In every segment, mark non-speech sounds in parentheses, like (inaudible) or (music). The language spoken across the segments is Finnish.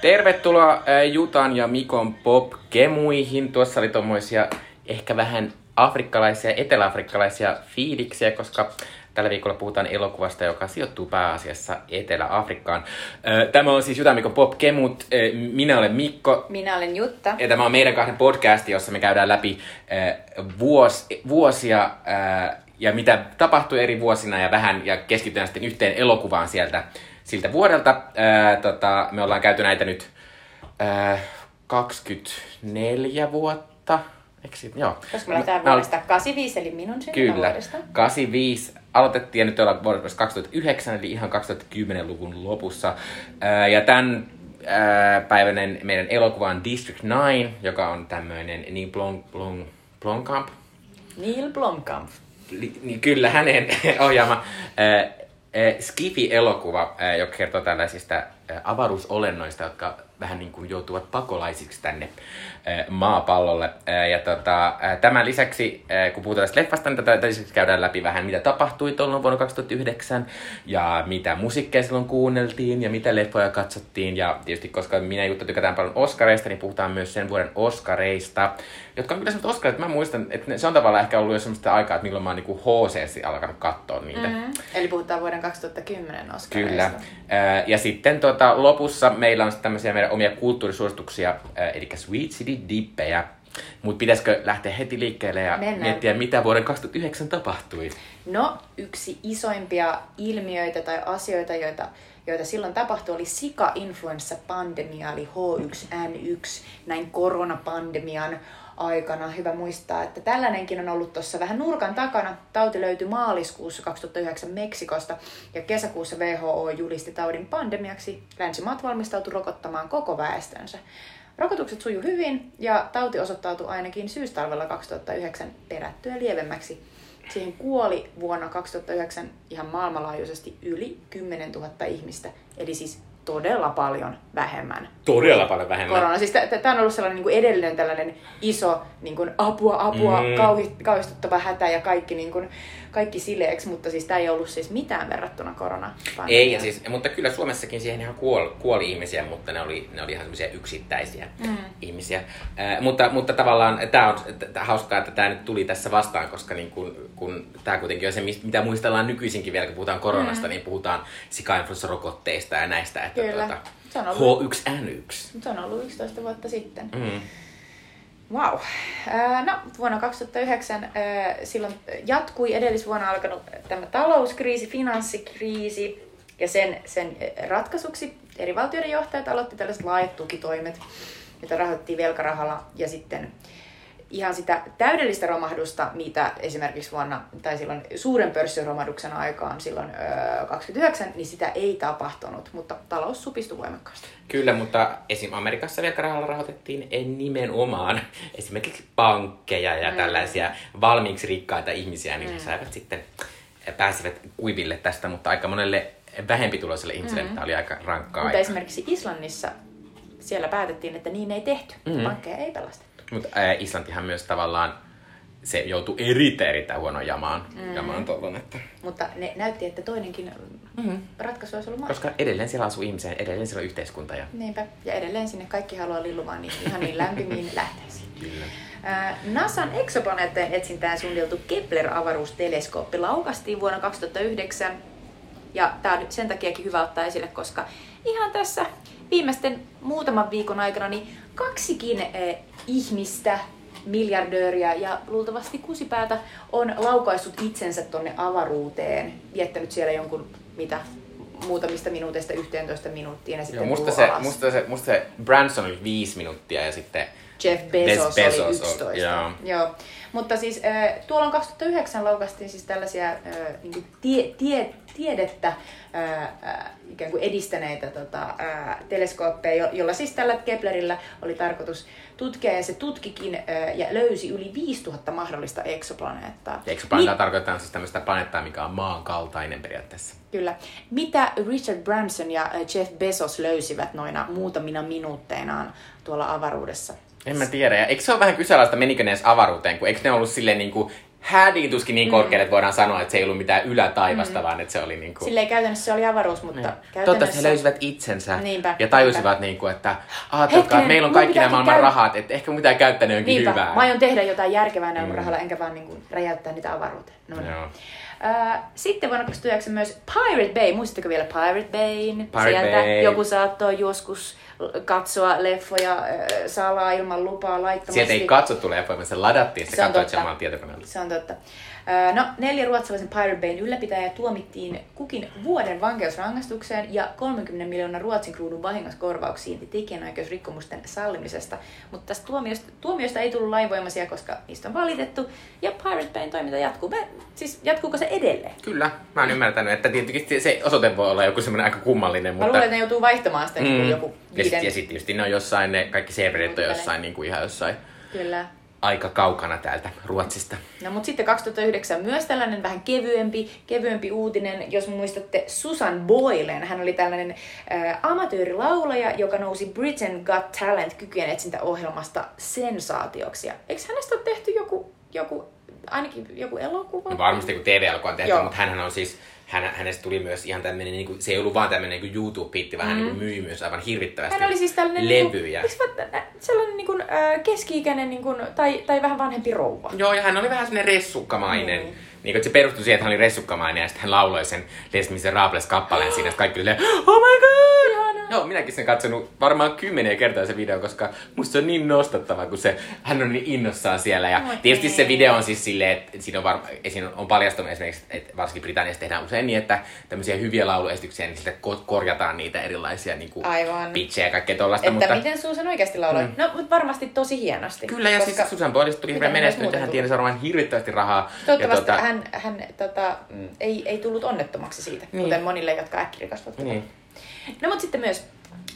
Tervetuloa äh, Jutan ja Mikon pop-kemuihin. Tuossa oli tommoisia ehkä vähän afrikkalaisia, eteläafrikkalaisia fiiliksiä, koska tällä viikolla puhutaan elokuvasta, joka sijoittuu pääasiassa Etelä-Afrikkaan. Äh, Tämä on siis Jutan ja Mikon pop-kemut. Äh, Minä olen Mikko. Minä olen Jutta. Ja tämä on meidän kahden podcast, jossa me käydään läpi vuos, vuosia ja mitä tapahtui eri vuosina ja vähän ja keskitytään sitten yhteen elokuvaan sieltä siltä vuodelta. Äh, tota, me ollaan käyty näitä nyt äh, 24 vuotta. Eikö sit? Joo. Koska me lähdetään vuodesta 85, eli minun Kyllä. syntymävuodesta. 85 aloitettiin ja nyt ollaan vuodessa 2009, eli ihan 2010-luvun lopussa. Ää, ja tämän ää, päiväinen meidän elokuva on District 9, joka on tämmöinen niin Blom, Blom, Blomkamp, Neil Blomkamp. li, niin kyllä hänen (laughs) ohjaama ää, ää, Skifi-elokuva, ää, joka kertoo tällaisista avaruusolennoista, jotka vähän niin kuin joutuvat pakolaisiksi tänne maapallolle. Ja tota, tämän lisäksi, kun puhutaan tästä leffasta, niin tätä lisäksi käydään läpi vähän, mitä tapahtui tuolloin vuonna 2009, ja mitä musiikkeja silloin kuunneltiin, ja mitä leffoja katsottiin. Ja tietysti, koska minä ja Jutta tykätään paljon Oscareista, niin puhutaan myös sen vuoden Oscareista, jotka on kyllä sellaiset Oscarit, että mä muistan, että se on tavallaan ehkä ollut jo semmoista aikaa, että milloin mä oon niinku HC alkanut katsoa niitä. Mm. Mm. Eli puhutaan vuoden 2010 Oscarista. Kyllä. Ja sitten tota, lopussa meillä on sitten tämmöisiä meidän omia kulttuurisuosituksia, ää, eli Sweet City Dippejä. Mutta pitäisikö lähteä heti liikkeelle ja Mennään. miettiä, mitä vuoden 2009 tapahtui? No, yksi isoimpia ilmiöitä tai asioita, joita, joita silloin tapahtui, oli Sika-influenssapandemia, eli H1N1, näin koronapandemian aikana. Hyvä muistaa, että tällainenkin on ollut tuossa vähän nurkan takana. Tauti löytyi maaliskuussa 2009 Meksikosta ja kesäkuussa WHO julisti taudin pandemiaksi. Länsimaat valmistautui rokottamaan koko väestönsä. Rokotukset suju hyvin ja tauti osoittautui ainakin syystalvella 2009 perättyä lievemmäksi. Siihen kuoli vuonna 2009 ihan maailmanlaajuisesti yli 10 000 ihmistä, eli siis todella paljon vähemmän. Todella paljon vähemmän. Korona. Siis tämä on ollut sellainen niin kuin edellinen tällainen iso niin kuin apua, apua, Mm. kauhi, kauhistuttava hätä ja kaikki, niin kuin, kaikki sileeksi, mutta siis tämä ei ollut siis mitään verrattuna korona. Ei, ja siis, mutta kyllä Suomessakin siihen ihan kuoli, kuoli ihmisiä, mutta ne oli, ne oli ihan semmoisia yksittäisiä mm. ihmisiä. Äh, mutta, mutta tavallaan tämä on t- t- hauskaa, että tämä nyt tuli tässä vastaan, koska niin kun, kun tämä kuitenkin on se, mitä muistellaan nykyisinkin vielä, kun puhutaan koronasta, mm. niin puhutaan sikainfluenssarokotteista ja näistä, että Kyllä. tuota, Se on ollut- H1N1. Se on ollut 11 vuotta sitten. Mm. Wow. Ää, No, vuonna 2009 ää, silloin jatkui edellisvuonna alkanut tämä talouskriisi, finanssikriisi ja sen, sen ratkaisuksi eri valtioiden johtajat aloitti tällaiset laajat tukitoimet, joita rahoitettiin velkarahalla ja sitten ihan sitä täydellistä romahdusta, mitä esimerkiksi vuonna, tai silloin suuren pörssiromahduksen aikaan silloin öö, 29, niin sitä ei tapahtunut, mutta talous supistui voimakkaasti. Kyllä, mutta esim. Amerikassa velkarahalla rahoitettiin en nimenomaan esimerkiksi pankkeja ja mm. tällaisia valmiiksi rikkaita ihmisiä, niin mm. saivat sitten, pääsivät kuiville tästä, mutta aika monelle vähempituloiselle ihmiselle mm. tämä oli aika rankkaa Mutta aika. esimerkiksi Islannissa siellä päätettiin, että niin ei tehty. Mm. Pankkeja ei pelastettu. Mutta Islantihan myös tavallaan, se joutui erittäin erittäin huonoon jamaan, mm. jamaan tollon, että... Mutta ne näytti, että toinenkin mm. ratkaisu olisi ollut mahdollista. Koska edelleen siellä asuu ihmisiä, edelleen siellä on yhteiskunta ja Niinpä. Ja edelleen sinne kaikki haluaa lillumaan niin ihan niin lämpimiin (laughs) lähteisiin. kyllä. NASAn eksoplaneettojen etsintään suunniteltu Kepler-avaruusteleskooppi laukastiin vuonna 2009. Ja tämä on nyt sen takiakin hyvä ottaa esille, koska ihan tässä viimeisten muutaman viikon aikana niin kaksikin ihmistä, miljardööriä ja luultavasti kusipäätä on laukaissut itsensä tonne avaruuteen, viettänyt siellä jonkun mitä muutamista minuuteista 11 minuuttiin ja sitten Joo, musta, se, alas. musta, se, musta se Branson oli viisi minuuttia ja sitten Jeff Bezos, Bezos oli oli- 11. joo. Joo. Mutta siis äh, tuolloin 2009 laukastiin siis tällaisia äh, niin tie, tie, tiedettä äh, ikään kuin edistäneitä tota, äh, teleskooppeja, jo, jolla siis tällä Keplerillä oli tarkoitus tutkia ja se tutkikin äh, ja löysi yli 5000 mahdollista eksoplaneettaa. Ja eksoplaneettaa tarkoittaa siis tämmöistä planeettaa, mikä on maan kaltainen periaatteessa. Kyllä. Mitä Richard Branson ja Jeff Bezos löysivät noina muutamina minuutteinaan tuolla avaruudessa? En mä tiedä. Ja eikö se ole vähän kyseenalaista, menikö ne edes avaruuteen, kun eikö ne ollut silleen niin kuin hädin tuskin niin korkealle, että voidaan sanoa, että se ei ollut mitään ylätaivasta, mm. vaan että se oli niin kuin... Silleen käytännössä se oli avaruus, mutta Niin. käytännössä... Toivottavasti he löysivät itsensä Niinpä, ja tajusivat, niin kuin, että, ajatelkaa, että meillä on kaikki nämä maailman käy- rahat, että ehkä käyttää ne jonkin Niinpä, hyvää. mä aion tehdä jotain järkevää näillä Mm. mm. rahalla, enkä vaan niin kuin räjäyttää niitä avaruuteen. No niin. Joo. Sitten vuonna 2009 myös Pirate Bay. Muistatteko vielä Pirate Bayn? Pirate Sieltä Bay. joku saattoi joskus katsoa leffoja salaa ilman lupaa laittomasti. Sieltä ei katsottu leffoja, vaan se ladattiin, se, Se katsoit omalla tietokoneella. Se on totta. No, neljä ruotsalaisen Pirate Bayn ylläpitäjää tuomittiin kukin vuoden vankeusrangaistukseen ja 30 miljoonan ruotsin kruunun vahingouskorvauksiin tekijänoikeusrikkomusten sallimisesta. Mutta tästä tuomiosta, tuomiosta ei tullut lainvoimaisia, koska niistä on valitettu. Ja Pirate Bayn toiminta jatkuu. Mä, siis jatkuuko se edelleen? Kyllä, mä oon ymmärtänyt, että tietenkin se osoite voi olla joku semmoinen aika kummallinen, Mä mutta... luulen, että ne joutuu vaihtamaan sitä mm. Mm. joku Ja sitten viiden... ja sit tietysti ne on jossain, ne kaikki serverit on jossain, niin kuin ihan jossain Kyllä. Aika kaukana täältä Ruotsista. No mutta sitten 2009 myös tällainen vähän kevyempi, kevyempi uutinen, jos muistatte Susan Boylen. Hän oli tällainen ä, amatöörilaulaja, joka nousi Britain Got Talent kykyjen etsintäohjelmasta sensaatioksi. Ja Eikö hänestä ole tehty joku, joku ainakin joku elokuva? No varmasti kun TV-elokuva on tehty, Joo. mutta hänhän on siis, hän, hänestä tuli myös ihan tämmöinen, niin kuin, se ei ollut vaan tämmöinen niin YouTube-hitti, vaan hän niin kuin myi myös aivan hirvittävästi Hän oli siis tällainen levyjä. Niin kuin, sellainen niin kuin, keski-ikäinen niin kuin, tai, tai vähän vanhempi rouva. Joo, ja hän oli vähän semmoinen ressukkamainen. Mm. Niin kuin, että se perustui siihen, että hän oli ressukkamainen ja sitten hän lauloi sen Les Miserables kappaleen siinä, että kaikki oli oh my god! Ihanaa. Joo, minäkin sen katsonut varmaan kymmeniä kertaa se video, koska musta se on niin nostattava, kun se, hän on niin innossaan siellä. Ja Oi tietysti se video on siis silleen, että siinä on, varma, siinä on paljastunut esimerkiksi, että varsinkin Britanniassa tehdään usein niin, että tämmöisiä hyviä lauluesityksiä, niin sitten ko- korjataan niitä erilaisia niin kuin Aivan. pitchejä ja kaikkea tollaista. Että mutta... miten Susan oikeasti lauloi? Mm. No, mutta varmasti tosi hienosti. Kyllä, ja koska siis Susan Boylista tuli hirveän menestynyt hän tienasi varmaan hirvittävästi rahaa. Toivottavasti ja tota... hän, hän tota, mm, ei, ei tullut onnettomaksi siitä, niin. Niin. kuten monille, jotka äkkirikastuvat. Niin. No mutta sitten myös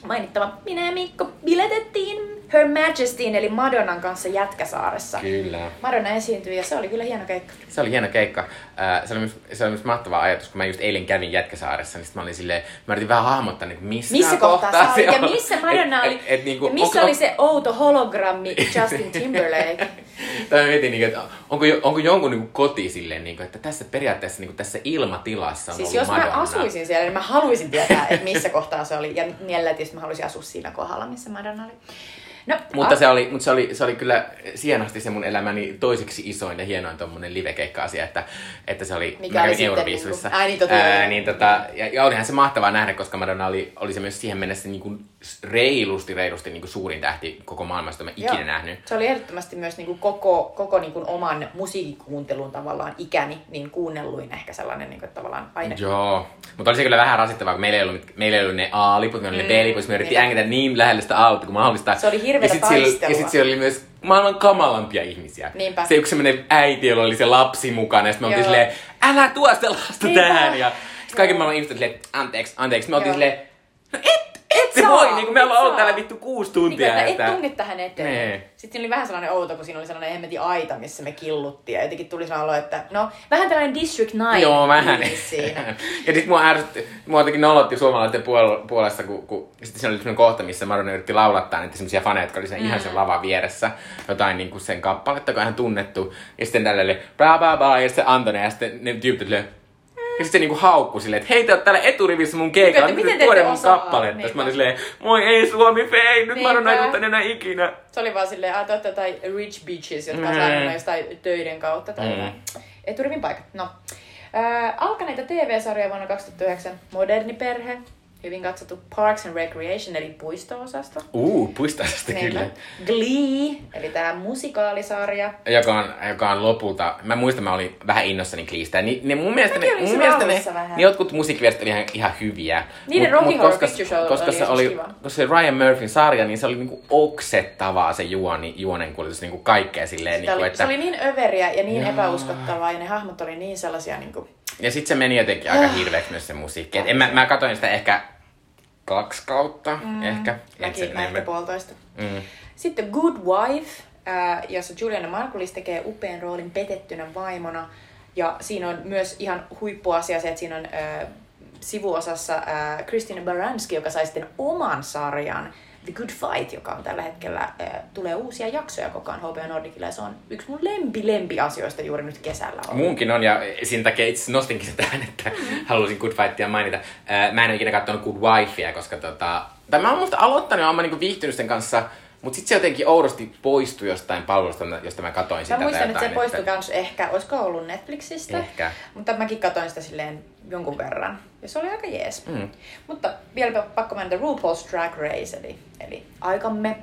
mainittava, minä ja Mikko biletettiin Her Majestyin eli Madonnan kanssa Jätkäsaaressa. Kyllä. Madonna esiintyi ja se oli kyllä hieno keikka. Se oli hieno keikka. Ää, Se oli, myös, se oli myös mahtava ajatus, kun mä just eilen kävin Jätkäsaaressa, niin sit mä olin silleen, mä yritin vähän hahmottaa, niin missä, Missä kohtaa sä olit ja siellä- missä Madonna et- oli? et- et niinku, ja missä onko- oli se outo hologrammi (laughs) Justin Timberlake? (laughs) Tai mä mietin, niin, että onko, onko jonkun niin koti silleen, niin kuin, että tässä periaatteessa niin tässä ilmatilassa on Siis ollut jos mä Madonna. asuisin siellä, niin mä haluaisin tietää, että missä kohtaa se oli. Ja mielellään tietysti mä haluaisin asua siinä kohdalla, missä Madonna oli. No, Mutta a- se oli, mutta se oli, se oli kyllä sienosti se mun elämäni toiseksi isoin ja hienoin tommonen livekeikka-asia, että, että se oli, Mikä mä kävin Euroviisuissa. niinku- ai niin, totta, joo, Ää, niin, tota, ja, ja, olihan se mahtavaa nähdä, koska Madonna oli, oli se myös siihen mennessä niin kuin reilusti, reilusti niin kuin suurin tähti koko maailmasta, mä ikinä Joo. nähnyt. Se oli ehdottomasti myös niin kuin koko, koko niin kuin oman musiikkikuuntelun tavallaan ikäni, niin kuunnelluin ehkä sellainen niin kuin, tavallaan aine. Joo, mutta oli se kyllä vähän rasittavaa, kun meillä ei ollut, meillä ei ollut ne A-liput, meillä oli Mm, ne B-liput, me yritettiin niinpä. ängetä niin lähelle sitä A-liputta kuin mahdollista. Se oli hirveätä ja sit siellä, taistelua. ja sitten siellä oli myös maailman kamalampia ihmisiä. Niinpä. Se yksi semmoinen äiti, jolla oli se lapsi mukana, ja sitten me oltiin silleen, älä tuo sitä lasta Niinpä. tähän. Ja sitten kaiken maailman ihmiset silleen, anteeksi, anteeksi. Me oltiin silleen, no et, et, se saa, voi, niin kuin me ollaan ollut täällä vittu kuusi Niin, tuntia. että et tunge tähän eteen. Nee. Sitten siinä oli vähän sellainen outo, kun siinä oli sellainen hemmetin aita, missä me killuttiin. Ja jotenkin tuli sellainen olo, että no, vähän tällainen District 9 Joo, vähän. siinä. (laughs) ja sitten mua ärsytti, mua jotenkin nolotti suomalaisten puol- puolesta, kun, kun sitten siinä oli sellainen kohta, missä Madonna yritti laulattaa niitä semmoisia faneja, jotka oli sen, mm. ihan sen lavan vieressä, jotain niin kuin sen kappaletta, joka on ihan tunnettu. Ja sitten tällä oli bla bla bla, ja sitten Antone, ja sitten ne tyypit oli, ja sitten se niinku haukkui silleen, että hei te oot täällä eturivissä mun keikalla, nyt miten te te tuoda mun kappaletta. Sitten mä olin silleen, moi ei Suomi fei, nyt Niinpä. tuu tänne enää ikinä. Se oli vaan silleen, että olette jotain rich bitches, jotka on Mm. saanut jostain töiden kautta tai Mm. jotain. Eturivin paikat. No. Äh, alkaneita TV-sarjoja vuonna 2009. Moderni perhe. Hyvin katsottu Parks and Recreation, eli puisto-osasto. Uu, puistaisesta Niinpä. kyllä. Glee, eli tämä musikaalisarja. joka on, joka on lopulta, mä muistan, mä olin vähän innossani Gleestä. Ni, ne mun mielestä, ne, Mäkin mun mielestä ne, vähän. ne jotkut musiikkiversit oli ihan, ihan hyviä. Niiden Rocky Horror koska, Picture Show koska oli se oli, kiva. koska se Ryan Murphyn sarja, niin se oli niinku oksettavaa se juoni, juonenkuljetus, niinku kaikkea silleen. Sitä Niinku, oli, että, se oli niin överiä ja niin Joo. epäuskottavaa ja ne hahmot oli niin sellaisia niin kuin, Ja sitten se meni jotenkin aika hirveäksi myös se musiikki. Et en, mä, mä katsoin sitä ehkä kaksi kautta, mm, ehkä. Mäkin, mä ehkä puolitoista. Mm. Sitten Good Wife, äh, jossa Juliana Margulis tekee upean roolin petettynä vaimona. Ja siinä on myös ihan huippuasia se, että siinä on äh, sivuosassa äh, Christina Baranski, joka sai sitten oman sarjan The Good Fight, joka on tällä hetkellä, äh, tulee uusia jaksoja koko ajan HBO Nordicilla se on yksi mun lempi lempi asioista juuri nyt kesällä ollut. Muunkin on, ja siinä takia itse nostinkin sitä tähän, että mm-hmm. halusin Good Fightia mainita. Äh, mä en ole ikinä katsonut Good Wifea, koska tota... Tai mä oon musta aloittanut ja oon niinku viihtynyt sen kanssa, mutta sitten se jotenkin oudosti poistui jostain palvelusta, josta mä katoin sitä. Mä muistan, että se poistui kans ehkä, olisiko ollut Netflixistä? Ehkä. Mutta mäkin katoin sitä silleen jonkun verran. Ja se oli aika jees. Mm. Mutta vielä pakko mennä RuPaul's Drag Race, eli, eli aikamme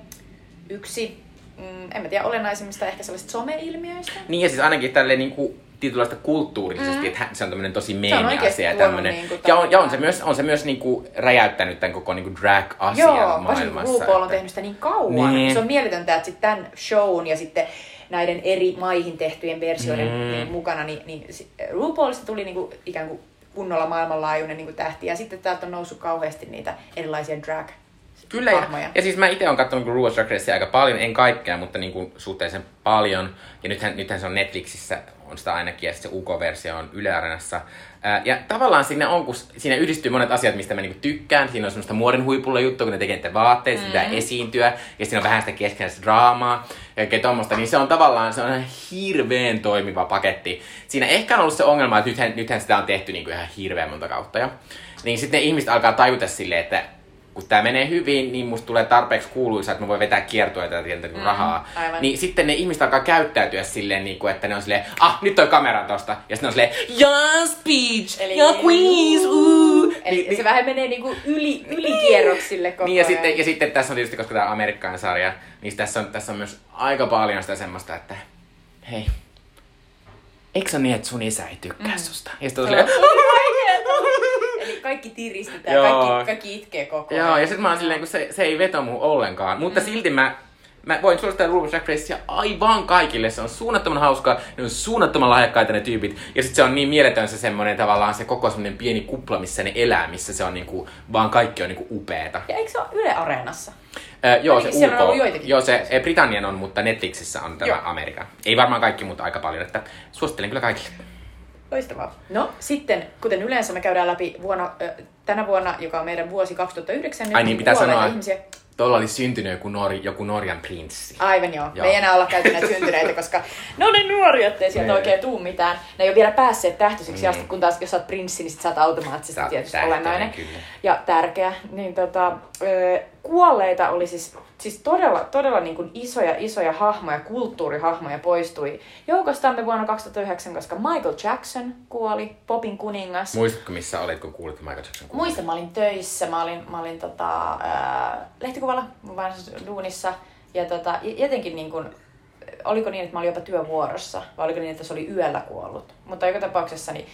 yksi, mm, en mä tiedä, olennaisimmista ehkä sellaisista some-ilmiöistä. Niin ja siis ainakin tälleen niinku tietynlaista kulttuurisesti, mm. että se on tämmöinen tosi meemi asia. Ja, niinku ja, on, ja on se myös, on se myös niinku räjäyttänyt tämän koko niinku drag-asian Joo, maailmassa. RuPaul on että- tehnyt sitä niin kauan. Niin. Se on mieletöntä, että sitten tämän shown ja sitten näiden eri maihin tehtyjen versioiden Mm. niin mukana, niin, niin RuPaulista tuli niinku ikään kuin kunnolla maailmanlaajuinen niinku tähti. Ja sitten täältä on noussut kauheasti niitä erilaisia drag Kyllä, ja, ja siis mä itse olen katsonut RuPaul's Drag Racea aika paljon, en kaikkea, mutta niin kuin suhteellisen paljon. Ja nythän, nythän se on Netflixissä, on sitä ainakin, ja se UK-versio on Yle Areenassa. Ja tavallaan siinä on, kun siinä yhdistyy monet asiat, mistä mä niinku tykkään. Siinä on semmoista muodin huipulla juttua, kun ne tekee niitä vaatteita, mm. pitää esiintyä, ja siinä on vähän sitä keskenäistä draamaa, ja kaikkea tommoista, niin se on tavallaan se on ihan hirveän toimiva paketti. Siinä ehkä on ollut se ongelma, että nythän, nythän sitä on tehty niinku ihan hirveän monta kautta jo. Niin sitten ihmiset alkaa tajuta silleen, että kun tämä menee hyvin, niin musta tulee tarpeeksi kuuluisa, että mä voin vetää kiertueita ja tietää mm, rahaa. aivan. Niin sitten ne ihmiset alkaa käyttäytyä silleen, niin kuin, että ne on silleen, ah, nyt toi kamera tosta. Ja sitten ne on silleen, yes, Peach, Eli- ja queens, uu. Eli niin, se vähän menee niinku yli, ylikierroksille koko niin, ja ajan. sitten, ja sitten tässä on tietysti, koska tämä on Amerikkaan sarja, niin tässä on, tässä on myös aika paljon sitä semmoista, että hei, eikö se niin, että sun isä ei tykkää mm. susta? Ja sitten on silleen, tosi vaikeeta. Kaikki tiristetään, Joo. kaikki, kaikki itkee koko ajan. Joo, ja sitten mä oon silleen, kun se, se ei veto muuhun ollenkaan. Mutta mm. silti mä, mä voin suositella RuPaul's Drag Racea aivan kaikille. Se on suunnattoman hauskaa, ne on suunnattoman lahjakkaita ne tyypit. Ja sitten se on niin mieletön se semmonen tavallaan se koko semmonen pieni kupla, missä ne elää, missä se on niinku, vaan kaikki on niinku upeeta. Ja eikö se ole Yle Areenassa? Öö, joo, se Ainakin on UK, joitakin. joo, se eh, Britannian on, mutta Netflixissä on tämä Joo. Amerikan. Ei varmaan kaikki, mutta aika paljon, että suosittelen kyllä kaikille. Loistavaa. No sitten, kuten yleensä me käydään läpi vuonna, tänä vuonna, joka on meidän vuosi 2009, nyt Ai niin, pitää sanoa, ihmisiä. tuolla oli syntynyt joku, Nor, joku Norjan prinssi. Aivan joo. Joo. joo. Me ei enää olla käyty näitä syntyneitä, koska ne on niin nuoria, ettei sieltä Ei. oikein tuu mitään. Ne ei ole vielä päässeet tähtöisiksi Mm. asti, kun taas jos sä oot prinssi, niin sit sä oot automaattisesti Sä oot tietysti olennainen. kyllä. Ja tärkeä. Niin tota, kuolleita oli siis, siis todella, todella niin kuin isoja, isoja hahmoja, kulttuurihahmoja poistui joukostamme vuonna 2009, koska Michael Jackson kuoli, popin kuningas. Muistatko, missä olit, kun kuulit Michael Jackson kuulun? Muistan, mä olin töissä, mä olin, mä olin tota, ää, lehtikuvalla, vanhassa duunissa. Ja tota, jotenkin niin kun, oliko niin, että mä olin jopa työvuorossa, vai oliko niin, että se oli yöllä kuollut. Mutta joka tapauksessa, niin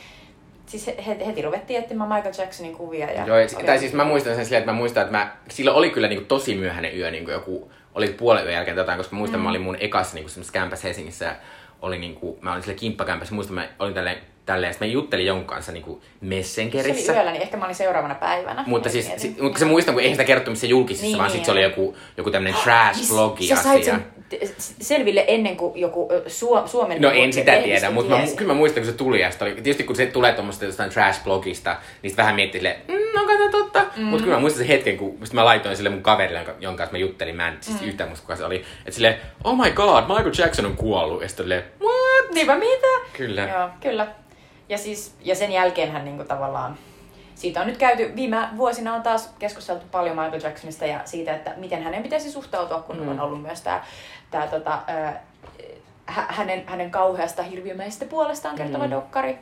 siis he, he, heti ruvettiin etsimään Michael Jacksonin kuvia. Ja Joo, et, tai siis mä muistan sen silleen, että mä muistan, että mä, silloin oli kyllä niinku tosi myöhäinen yö, niinku joku, oli puolen yön jälkeen jotain, koska mä muistan, mm. mä olin mun ekassa niinku semmoisessa kämpässä Helsingissä ja oli niinku, mä olin sille kimppakämpässä, muistan, mä olin tälleen, tälleen, sitten mä juttelin jonkun kanssa niinku se oli Messengerissä. yöllä, niin ehkä mä olin seuraavana päivänä. Mutta siis, si, mutta se muistan, kun ei sitä kerrottu missä julkisessa, Niin, vaan niin, sit se oli joku, joku tämmönen trash-blogi Sä sait asia. sen selville ennen kuin joku Suo, Suomen... No en sitä tiedä, mutta mä, kyllä mä muistan, kun se tuli ja oli, tietysti kun se tulee tuommoista jostain trash-blogista, niin vähän miettii silleen, mm, onko tämä totta? Mm. Mutta kyllä mä muistan sen hetken, kun sit mä laitoin sille mun kaverille, jonka, jonka kanssa mä juttelin, mä en siis mm. yhtään muista kuka se oli, että silleen, oh my god, Michael Jackson on kuollut. Ja sitten silleen, what? Niinpä mitä? Kyllä. Joo, kyllä. Ja, siis, ja sen jälkeenhän niinku tavallaan, siitä on nyt käyty, viime vuosina on taas keskusteltu paljon Michael Jacksonista ja siitä, että miten hänen pitäisi suhtautua, kun mm. on ollut myös tämä tää, tota, hänen, hänen kauheasta hirviömäisestä puolestaan kertova mm. dokkari.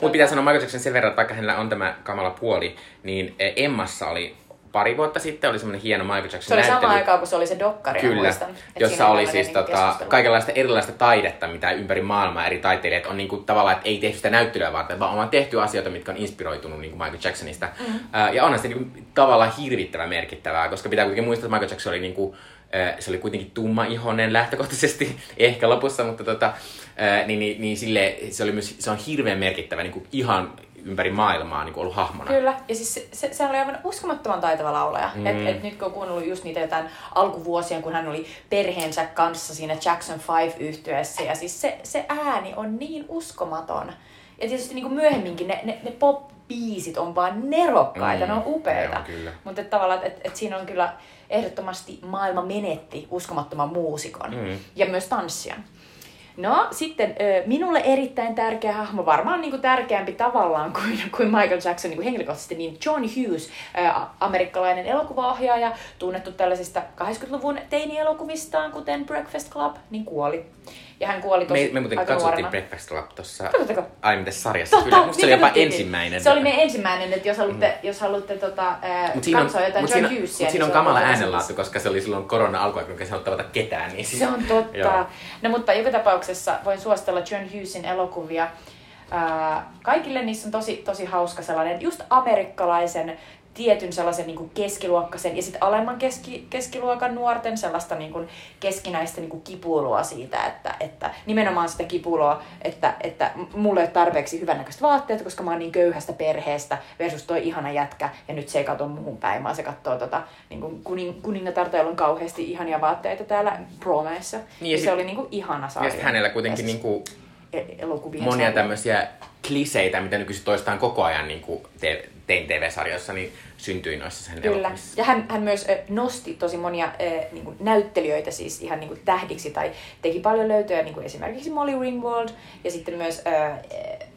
Mutta pitää sanoa Michael Jackson sen verran, että vaikka hänellä on tämä kamala puoli, niin eh, Emmassa oli pari vuotta sitten oli semmoinen hieno Michael Jackson Se oli näyttely. sama aikaa, kun se oli se dokkari, Kyllä, muistan. jossa oli siis niinku tota, kaikenlaista erilaista taidetta, mitä ympäri maailmaa eri taiteilijat on niinku, tavallaan, että ei tehty sitä näyttelyä varten, vaan on tehty asioita, mitkä on inspiroitunut niinku Michael Jacksonista. Mm. Uh, ja onhan se niinku, tavallaan hirvittävän merkittävää, koska pitää kuitenkin muistaa, että Michael Jackson oli niinku, äh, se oli kuitenkin tumma-ihonen lähtökohtaisesti, (laughs) ehkä lopussa, mutta tota, niin, niin, niin sille, se, oli myös, se on hirveän merkittävä niinku ihan ympäri maailmaa niin kuin ollut hahmona. Kyllä, ja siis se, se, se oli aivan uskomattoman taitava laulaja. Mm. Et, et nyt kun on kuunnellut just niitä jotain alkuvuosia, kun hän oli perheensä kanssa siinä Jackson 5 yhtyeessä ja siis se, se ääni on niin uskomaton. Ja tietysti niin kuin myöhemminkin ne, ne, ne pop-biisit on vaan nerokkaita, mm, ne on upeita. Mutta tavallaan, että et siinä on kyllä ehdottomasti maailma menetti uskomattoman muusikon mm. ja myös tanssijan. No sitten minulle erittäin tärkeä hahmo, varmaan niin kuin tärkeämpi tavallaan kuin, kuin Michael Jackson niin kuin henkilökohtaisesti, niin John Hughes, amerikkalainen elokuvaohjaaja, tunnettu tällaisista 80-luvun teini-elokuvistaan, kuten Breakfast Club, niin kuoli. Ja hän kuoli tosi Me, me muuten aika katsottiin nuorena. Breakfast Club tuossa Katsotteko? aiemmin tässä sarjassa. Totta, Kyllä, musta se oli niin jopa katsottiin. ensimmäinen. Se oli meidän ensimmäinen, että jos haluatte, mm. jos haluatte tota, ää, Mut siinä on, katsoa jotain mut John siinä, Hughesia. mut siinä on niin se kamala tosi äänenlaatu, koska se oli silloin korona alkuaikoina, kun ei saanut tavata ketään. Niin Se on totta. Joo. no mutta joka tapauksessa voin suositella John Hughesin elokuvia. Ää, kaikille niissä on tosi, tosi hauska sellainen just amerikkalaisen tietyn sellaisen niin kuin keskiluokkaisen ja sitten alemman keski, keskiluokan nuorten sellaista niin kuin keskinäistä niin kuin kipuilua siitä, että, että nimenomaan sitä kipuilua, että, että mulle ei ole tarpeeksi hyvännäköistä vaatteet, koska mä oon niin köyhästä perheestä versus toi ihana jätkä ja nyt se ei katso muuhun päin, vaan se katsoo tota, niin kuin kuning, kuningatarta, jolla on kauheasti ihania vaatteita täällä promeissa. Niin Niin ja ja sit- se oli niin kuin ihana sarja. Ja hänellä kuitenkin siis niinku e- elokuvien monia sarja. tämmöisiä kliseitä, mitä nykyisin toistaan koko ajan niin kuin te, tein TV-sarjoissa, niin syntyi noissa sen Kyllä. elokuvissa. Ja hän, hän myös nosti tosi monia niin kuin näyttelijöitä siis ihan niin kuin tähdiksi tai teki paljon löytöjä, niin kuin esimerkiksi Molly Ringwald. Ja sitten myös ö,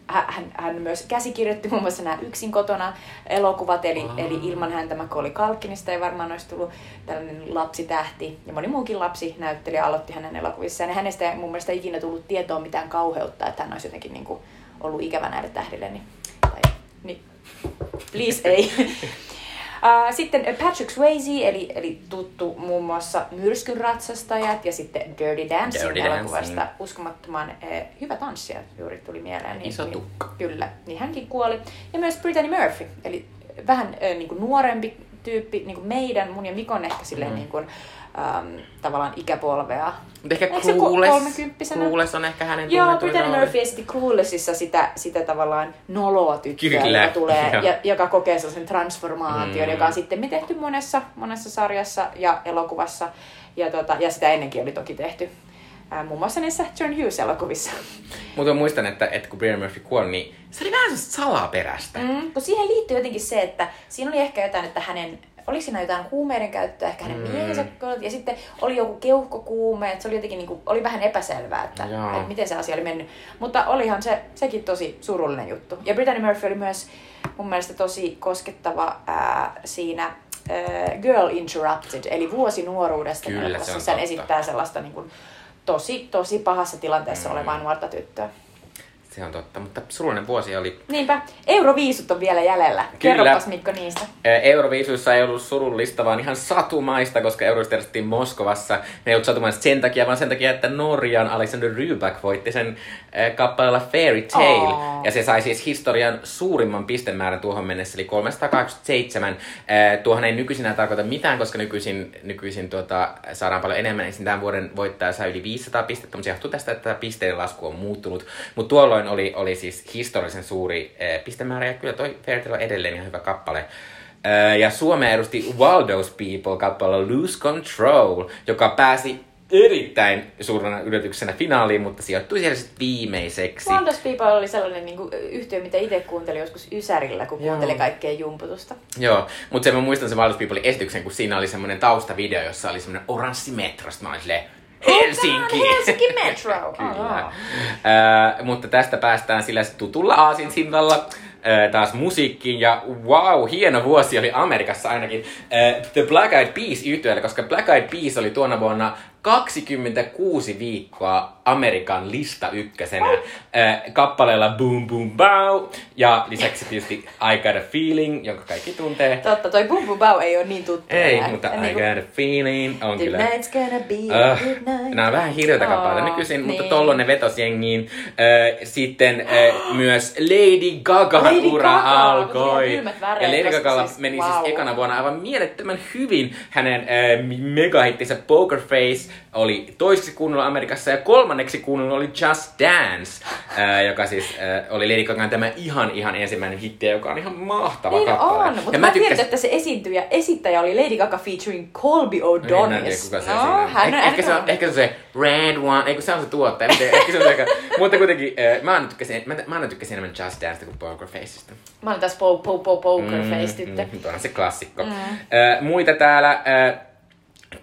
hän, hän- myös käsikirjoitti muun muassa nämä yksin kotona elokuvat, eli, Aa. eli ilman häntä Macaulay Culkinista ei varmaan olisi tullut tällainen lapsitähti. Ja moni muukin lapsinäyttelijä aloitti hänen elokuvissaan. Ja hänestä ei mun mielestä ikinä tullut tietoa mitään kauheutta, että hän olisi jotenkin niin kuin ollut ikävä näille tähdille. Niin, tai, niin, please ei. (laughs) Sitten Patrick Swayze, eli, eli tuttu muun muassa Myrskyn ratsastajat ja sitten Dirty Dancing Dirty elokuvasta. Dancing. Uskomattoman eh, hyvä tanssija juuri tuli mieleen. Iso niin, tukka. Kyllä, niin hänkin kuoli. Ja myös Brittany Murphy, eli vähän eh, niin kuin nuorempi tyyppi, niin kuin meidän, mun ja Mikon ehkä silleen Mm. niin kuin, um, tavallaan ikäpolvea. Mutta ehkä Clueless? Clueless on ehkä hänen Joo, Brittany. Murphy esitti Cluelessissa sitä, sitä tavallaan noloa tyttöä, Kyllä, joka, tulee, joo. ja, joka kokee sellaisen transformaation, Mm. joka on sitten tehty monessa, monessa sarjassa ja elokuvassa. Ja, tota, ja sitä ennenkin oli toki tehty. Ää, muun muassa niissä John Hughes-elokuvissa. Mutta muistan, että, että kun Brian Murphy kuoli, niin se oli vähän salaperäistä. Mm, kun siihen liittyy jotenkin se, että siinä oli ehkä jotain, että hänen, oliko siinä jotain huumeiden käyttöä, ehkä hänen Mm. miehensä ja sitten oli joku keuhkokuume, että se oli jotenkin niin kuin, oli vähän epäselvää, että, että miten se asia oli mennyt. Mutta olihan se, sekin tosi surullinen juttu. Ja Brittany Murphy oli myös mun mielestä tosi koskettava ää, siinä ää, Girl Interrupted, eli vuosi nuoruudesta, Kyllä, se on esittää sellaista niin kuin, tosi, tosi pahassa tilanteessa mm. olevaa nuorta tyttöä. Se on totta, mutta surullinen vuosi oli. Niinpä, Euroviisut on vielä jäljellä. Kyllä. Kerropas Mikko niistä. Euroviisuissa ei ollut surullista, vaan ihan satumaista, koska Euroviisut järjestettiin Moskovassa. Ne ei ollut satumaista sen takia, vaan sen takia, että Norjan Alexander Rybak voitti sen kappaleella Fairy Tale. Aa. Ja se sai siis historian suurimman pistemäärän tuohon mennessä, eli 387. Ää, Tuohan ei nykyisin tarkoita mitään, koska nykyisin, nykyisin tuota, saadaan paljon enemmän. Ensin tämän vuoden voittaja sai yli 500 pistettä, mutta se johtuu tästä, että pisteiden lasku on muuttunut. Mutta tuolloin oli, oli siis historiallisen suuri ää, pistemäärä, ja kyllä toi Fairy Tale on edelleen ihan hyvä kappale. Ää, Ja Suomea edusti Waldo's People kappaleella Lose Control, joka pääsi erittäin suurena yllätyksenä finaaliin, mutta sijoittui siellä sitten viimeiseksi. Waldos People oli sellainen niin kuin, yhtiö, mitä itse kuuntelin joskus Ysärillä, kun Joo. kuunteli kaikkea jumputusta. Joo, mutta se mä muistan sen Waldo's People esityksen, kun siinä oli semmoinen taustavideo, jossa oli semmoinen oranssi metro. Sitten mä olin silleen, Helsinki! Helsinki Metro! (laughs) Kyllä. Äh, mutta tästä päästään sillä tutulla aasinsillalla äh, taas musiikkiin. Ja wow, hieno vuosi oli Amerikassa ainakin äh, The Black Eyed Peas yhtyeellä, koska Black Eyed Peas oli tuona vuonna 26 viikkoa Amerikan lista ykkösenä äh, kappaleella Boom Boom Bow ja lisäksi tietysti I Got a Feeling, jonka kaikki tuntee. Totta, toi Bum Bum Bau ei ole niin tuttu Ei, enää. mutta I Niin kuin, Got a Feeling on kyllä... night's gonna be a Uh, good night. nämä on vähän hirveitä kappaleita Aa, nykyisin, mutta niin. tolloin ne vetos jengiin. Ö, sitten ö, myös Lady Gaga Lady ura Gaga, alkoi. väreet, Ja Lady Gaga siis, meni wow. siis ekana vuonna aivan mielettömän hyvin hänen ö, megahittinsä Poker Face. Oli toiseksi kuunnella Amerikassa ja kolmanneksi kuunnella oli Just Dance, (laughs) ää, joka siis ää, oli Lady Gagan tämä ihan ihan ensimmäinen hitti, joka on ihan mahtava Niin kappale. on, mutta ja mä, mä tiedän, tykkäsin, että se esiintyjä, esittäjä oli Lady Gaga featuring Colby Niin, tiedä, O'Donis. kuka se no, siinä on. hän on Eh- ehkä, se on, ehkä se on se Red One, ei kun se on se tuottaja. Miten- ehkä se on se, aika- (laughs) mutta kuitenkin, äh, mä aina tykkäsin, mä, mä aina tykkäsin enemmän Just Dancesta kuin Poker Faceista. Mä olin tässä po, po, po, poker face tyttö. Mm, on se klassikko. Mm. Muita täällä.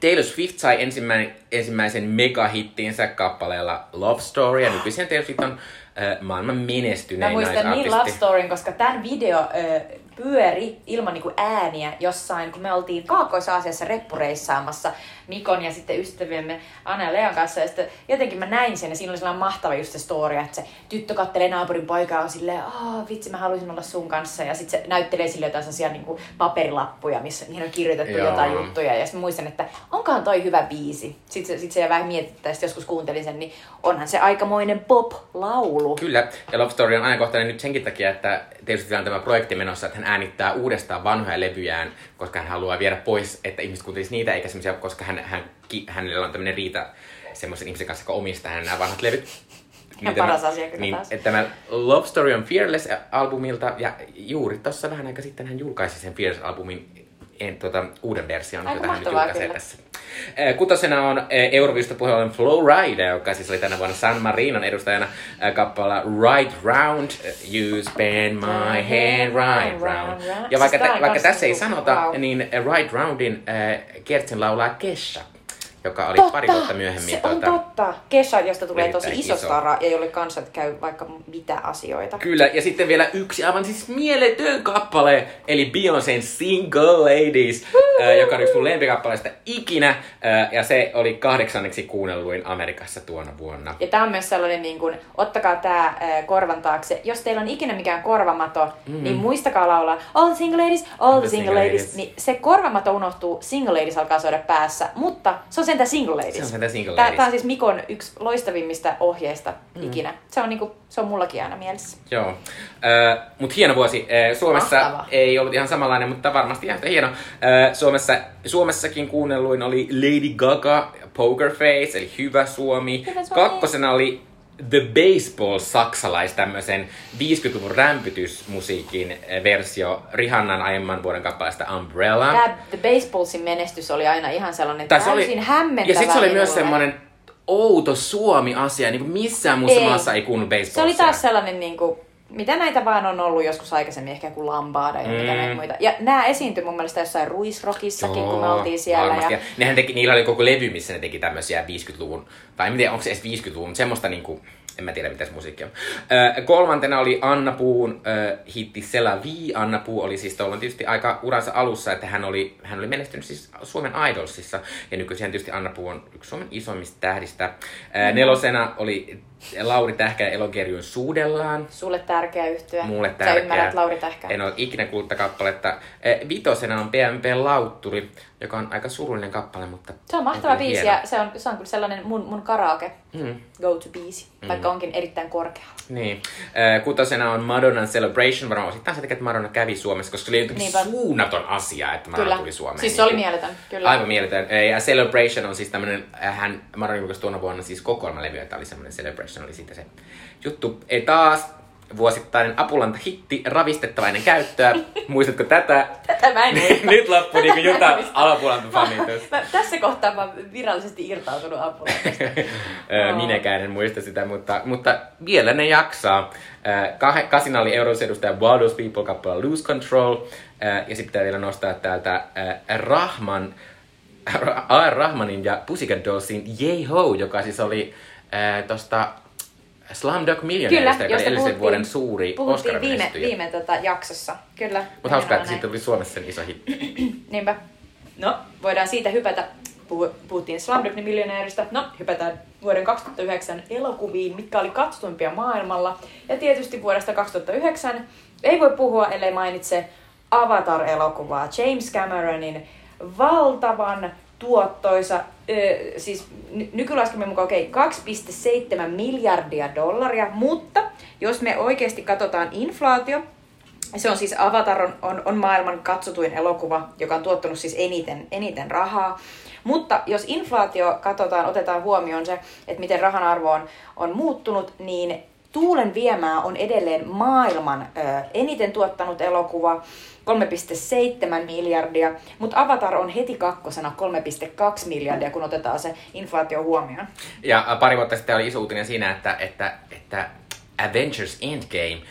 Taylor Swift sai ensimmäinen, ensimmäisen megahittiinsä kappaleella Love Story, ja nykyisin Taylor Swift on äh, maailman Mä menestynein muistan niin. Love Storyn, koska tämän video ö, pyöri ilman niinku ääniä jossain, kun me oltiin Kaakkois-Aasiassa reppureissaamassa Mikon ja sitten ystäviemme Anna ja Leon kanssa. Ja sitten jotenkin mä näin sen ja siinä oli sellainen mahtava just se story, että se tyttö kattelee naapurin poikaa on silleen, aah vitsi mä haluaisin olla sun kanssa. Ja sitten se näyttelee sille jotain sellaisia niinku paperilappuja, missä niihin on kirjoitettu Joo. jotain juttuja. Ja sitten muistan, että onkohan toi hyvä biisi. Sitten se, sit se jäi vähän mietittää, sitten joskus kuuntelin sen, niin onhan se aikamoinen pop-laulu. Kyllä, ja Love Story on ajankohtainen nyt senkin takia, että tietysti on tämä projekti menossa, että hän äänittää uudestaan vanhoja levyjään, koska hän haluaa viedä pois, että ihmiset kuuntelisi niitä, eikä semmoisia, koska hän, hän, ki- hänellä on tämmöinen riita semmoisen ihmisen kanssa, joka omistaa hänen nämä vanhat levyt. Ihan tämä- paras asia kyllä niin, taas. että tämä Love Story on Fearless-albumilta, ja juuri tuossa vähän aika sitten hän julkaisi sen Fearless-albumin en, tuota, uuden version, Aika jota hän nyt julkaisee kyllä. tässä. Kutosena on Eurovista puhelujen Flowride, joka siis oli tänä vuonna San Marinon edustajana kappaleella Right Round, You spin my hand right round. Ja vaikka, Siis vaikka kans tässä ei niinku- sanota, niin Right Roundin äh, kertsin laulaa Kesha, joka oli Totta, pari vuotta myöhemmin. se on tuota, totta. Kesha, josta tulee tosi iso iso. stara ja jolle kansat käy vaikka mitä asioita. Kyllä, ja sitten vielä yksi aivan siis mieletön kappale, eli Beyoncé'n Single Ladies, äh, joka on yksi mun lempikappaleista ikinä, äh, ja se oli kahdeksanneksi kuunnelluin Amerikassa tuona vuonna. Ja tämä on myös sellainen, niin kuin, ottakaa tämä korvan taakse. Jos teillä on ikinä mikään korvamato, mm. niin muistakaa laulaa All the single ladies, all the single ladies. Niin se korvamato unohtuu, single ladies alkaa soida päässä, mutta se on sentään single ladies. Se on sentään Single Ladies. tää on siis Mikon yksi loistavimmista ohjeista mm. ikinä. Se on, niinku, se on mullakin aina mielessä. Joo. Äh, mutta hieno vuosi. Äh, Suomessa Mahtava. ei ollut ihan samanlainen, mutta varmasti ihan hieno. Äh, Suomessa, Suomessakin kuunnelluin oli Lady Gaga, Poker Face, eli Hyvä Suomi. Hyvä Suomi. Kakkosena oli The Baseball saksalais, tämmöisen 50-luvun rämpytysmusiikin äh, versio Rihannan aiemman vuoden kappaleesta Umbrella. Tää The Baseballsin menestys oli aina ihan sellainen se täysin hämmentävä Ja sitten se oli myös semmoinen outo Suomi-asia, niin kuin missään muussa Ei. maassa ei kuulu Se baseball. oli taas sellainen, niin kuin, mitä näitä vaan on ollut joskus aikaisemmin, ehkä kuin Lambada ja mm. mitä näitä muita. Ja nämä esiintyi mun mielestä jossain Ruisrockissakin, kun me oltiin siellä. Varmasti. Ja... Nehän teki, niillä oli koko levy, missä ne teki tämmöisiä 50-luvun, tai en tiedä, onko se edes 50-luvun, mutta semmoista niinku, en mä tiedä mitä se musiikki on. Ö, kolmantena oli Anna Puun ö, hitti Sela Vi. Anna Puu oli siis tuolla tietysti aika uransa alussa, että hän oli, hän oli menestynyt siis Suomen Idolsissa. Ja nykyisin tietysti Anna Puu on yksi Suomen isommista tähdistä. Ö, nelosena oli Lauri Tähkä Elogerjun Suudellaan. Sulle tärkeä yhtyä. Mulle Sä tärkeä. ymmärrät Lauri Tähkää. En ole ikinä tätä kappaletta. Eh, Vitosena on PMP Lautturi, joka on aika surullinen kappale, mutta... Se on mahtava on biisi hieno. ja se on, se on kyllä sellainen mun, mun karaoke Mm. go-to-biisi, vaikka onkin erittäin korkea. Niin. Eh, Kutosena on Madonnan Celebration, varmaan osittain se takia, että Madonna kävi Suomessa, koska se oli jotenkin Niinpä. suunnaton asia, että Madonna Kyllä. tuli Suomeen. Siis se oli mieletön, kyllä. Aivan mieletön. Eh, Ja Celebration on siis tämmönen, äh, hän Madonna julkaisi tuona vuonna siis kokoelmalevy, että oli semmoinen Celebration, oli siitä se juttu. Ei taas vuosittainen Apulanta-hitti, ravistettavainen käyttöä. (laughs) Muistatko tätä? Tätä mä en muista. (laughs) Nyt loppui niinku Mä en Juta. Mä, tässä kohtaa mä oon virallisesti irtautunut (laughs) Oo. Minäkään en muista sitä, mutta, mutta vielä ne jaksaa. Kasina oli Euronsin edustaja Wild Those People kappale Lose Control. Ja sitten pitää vielä nostaa täältä Rahman, A.R. Rahmanin ja Pussycat Dollsin Yay Ho, joka siis oli tosta Slumdog Millionaireista, joka oli vuoden suuri puhuttiin viime, viime tota, jaksossa. Kyllä. Mutta hauskaa, että siitä tuli Suomessa sen iso hitti. (clears throat) Niinpä. No, voidaan siitä hypätä. Puhu- Puhuttiin Slumdog Millionaireista. No, hypätään vuoden 2009 elokuviin, mitkä oli katsotuimpia maailmalla. Ja tietysti vuodesta 2009 ei voi puhua, ellei mainitse Avatar-elokuvaa. James Cameronin valtavan tuottoisa, ö, siis ny- nykylaskelmien mukaan okei, 2,7 miljardia dollaria, mutta jos me oikeasti katsotaan inflaatio, se on siis Avatar on, on, on maailman katsotuin elokuva, joka on tuottanut siis eniten, eniten rahaa. Mutta jos inflaatio katsotaan, otetaan huomioon se, että miten rahan arvo on, on muuttunut, niin Tuulen viemää on edelleen maailman ö, eniten tuottanut elokuva, 3,7 miljardia, mutta Avatar on heti kakkosena 3,2 miljardia, kun otetaan se inflaatio huomioon. Ja pari vuotta sitten oli iso uutinen siinä, että, että, että Avengers Endgame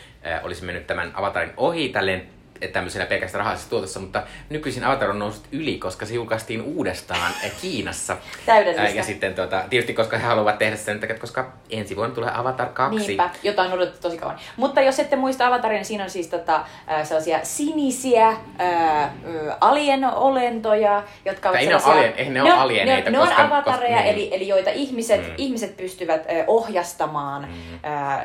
olisi mennyt tämän Avatarin ohi tälleen tämmöisenä pelkästään rahallisessa tuotossa, mutta nykyisin Avatar on noussut yli, koska se julkaistiin uudestaan Kiinassa. Täydellistä. Ja sitten tuota, tietysti koska he haluavat tehdä sen takia, koska ensi vuonna tulee Avatar 2. Niinpä, jota on odotettu tosi kauan. Mutta jos ette muista Avataria, niin siinä on siis tota, sellaisia sinisiä ää, alien-olentoja, jotka ovat ei ne sellaisia... Alien, eihän ne, ne ole alieneita. Ne, koska, ne on avatareja, koska, eli, eli joita ihmiset, mm. ihmiset pystyvät ohjastamaan mm. ää,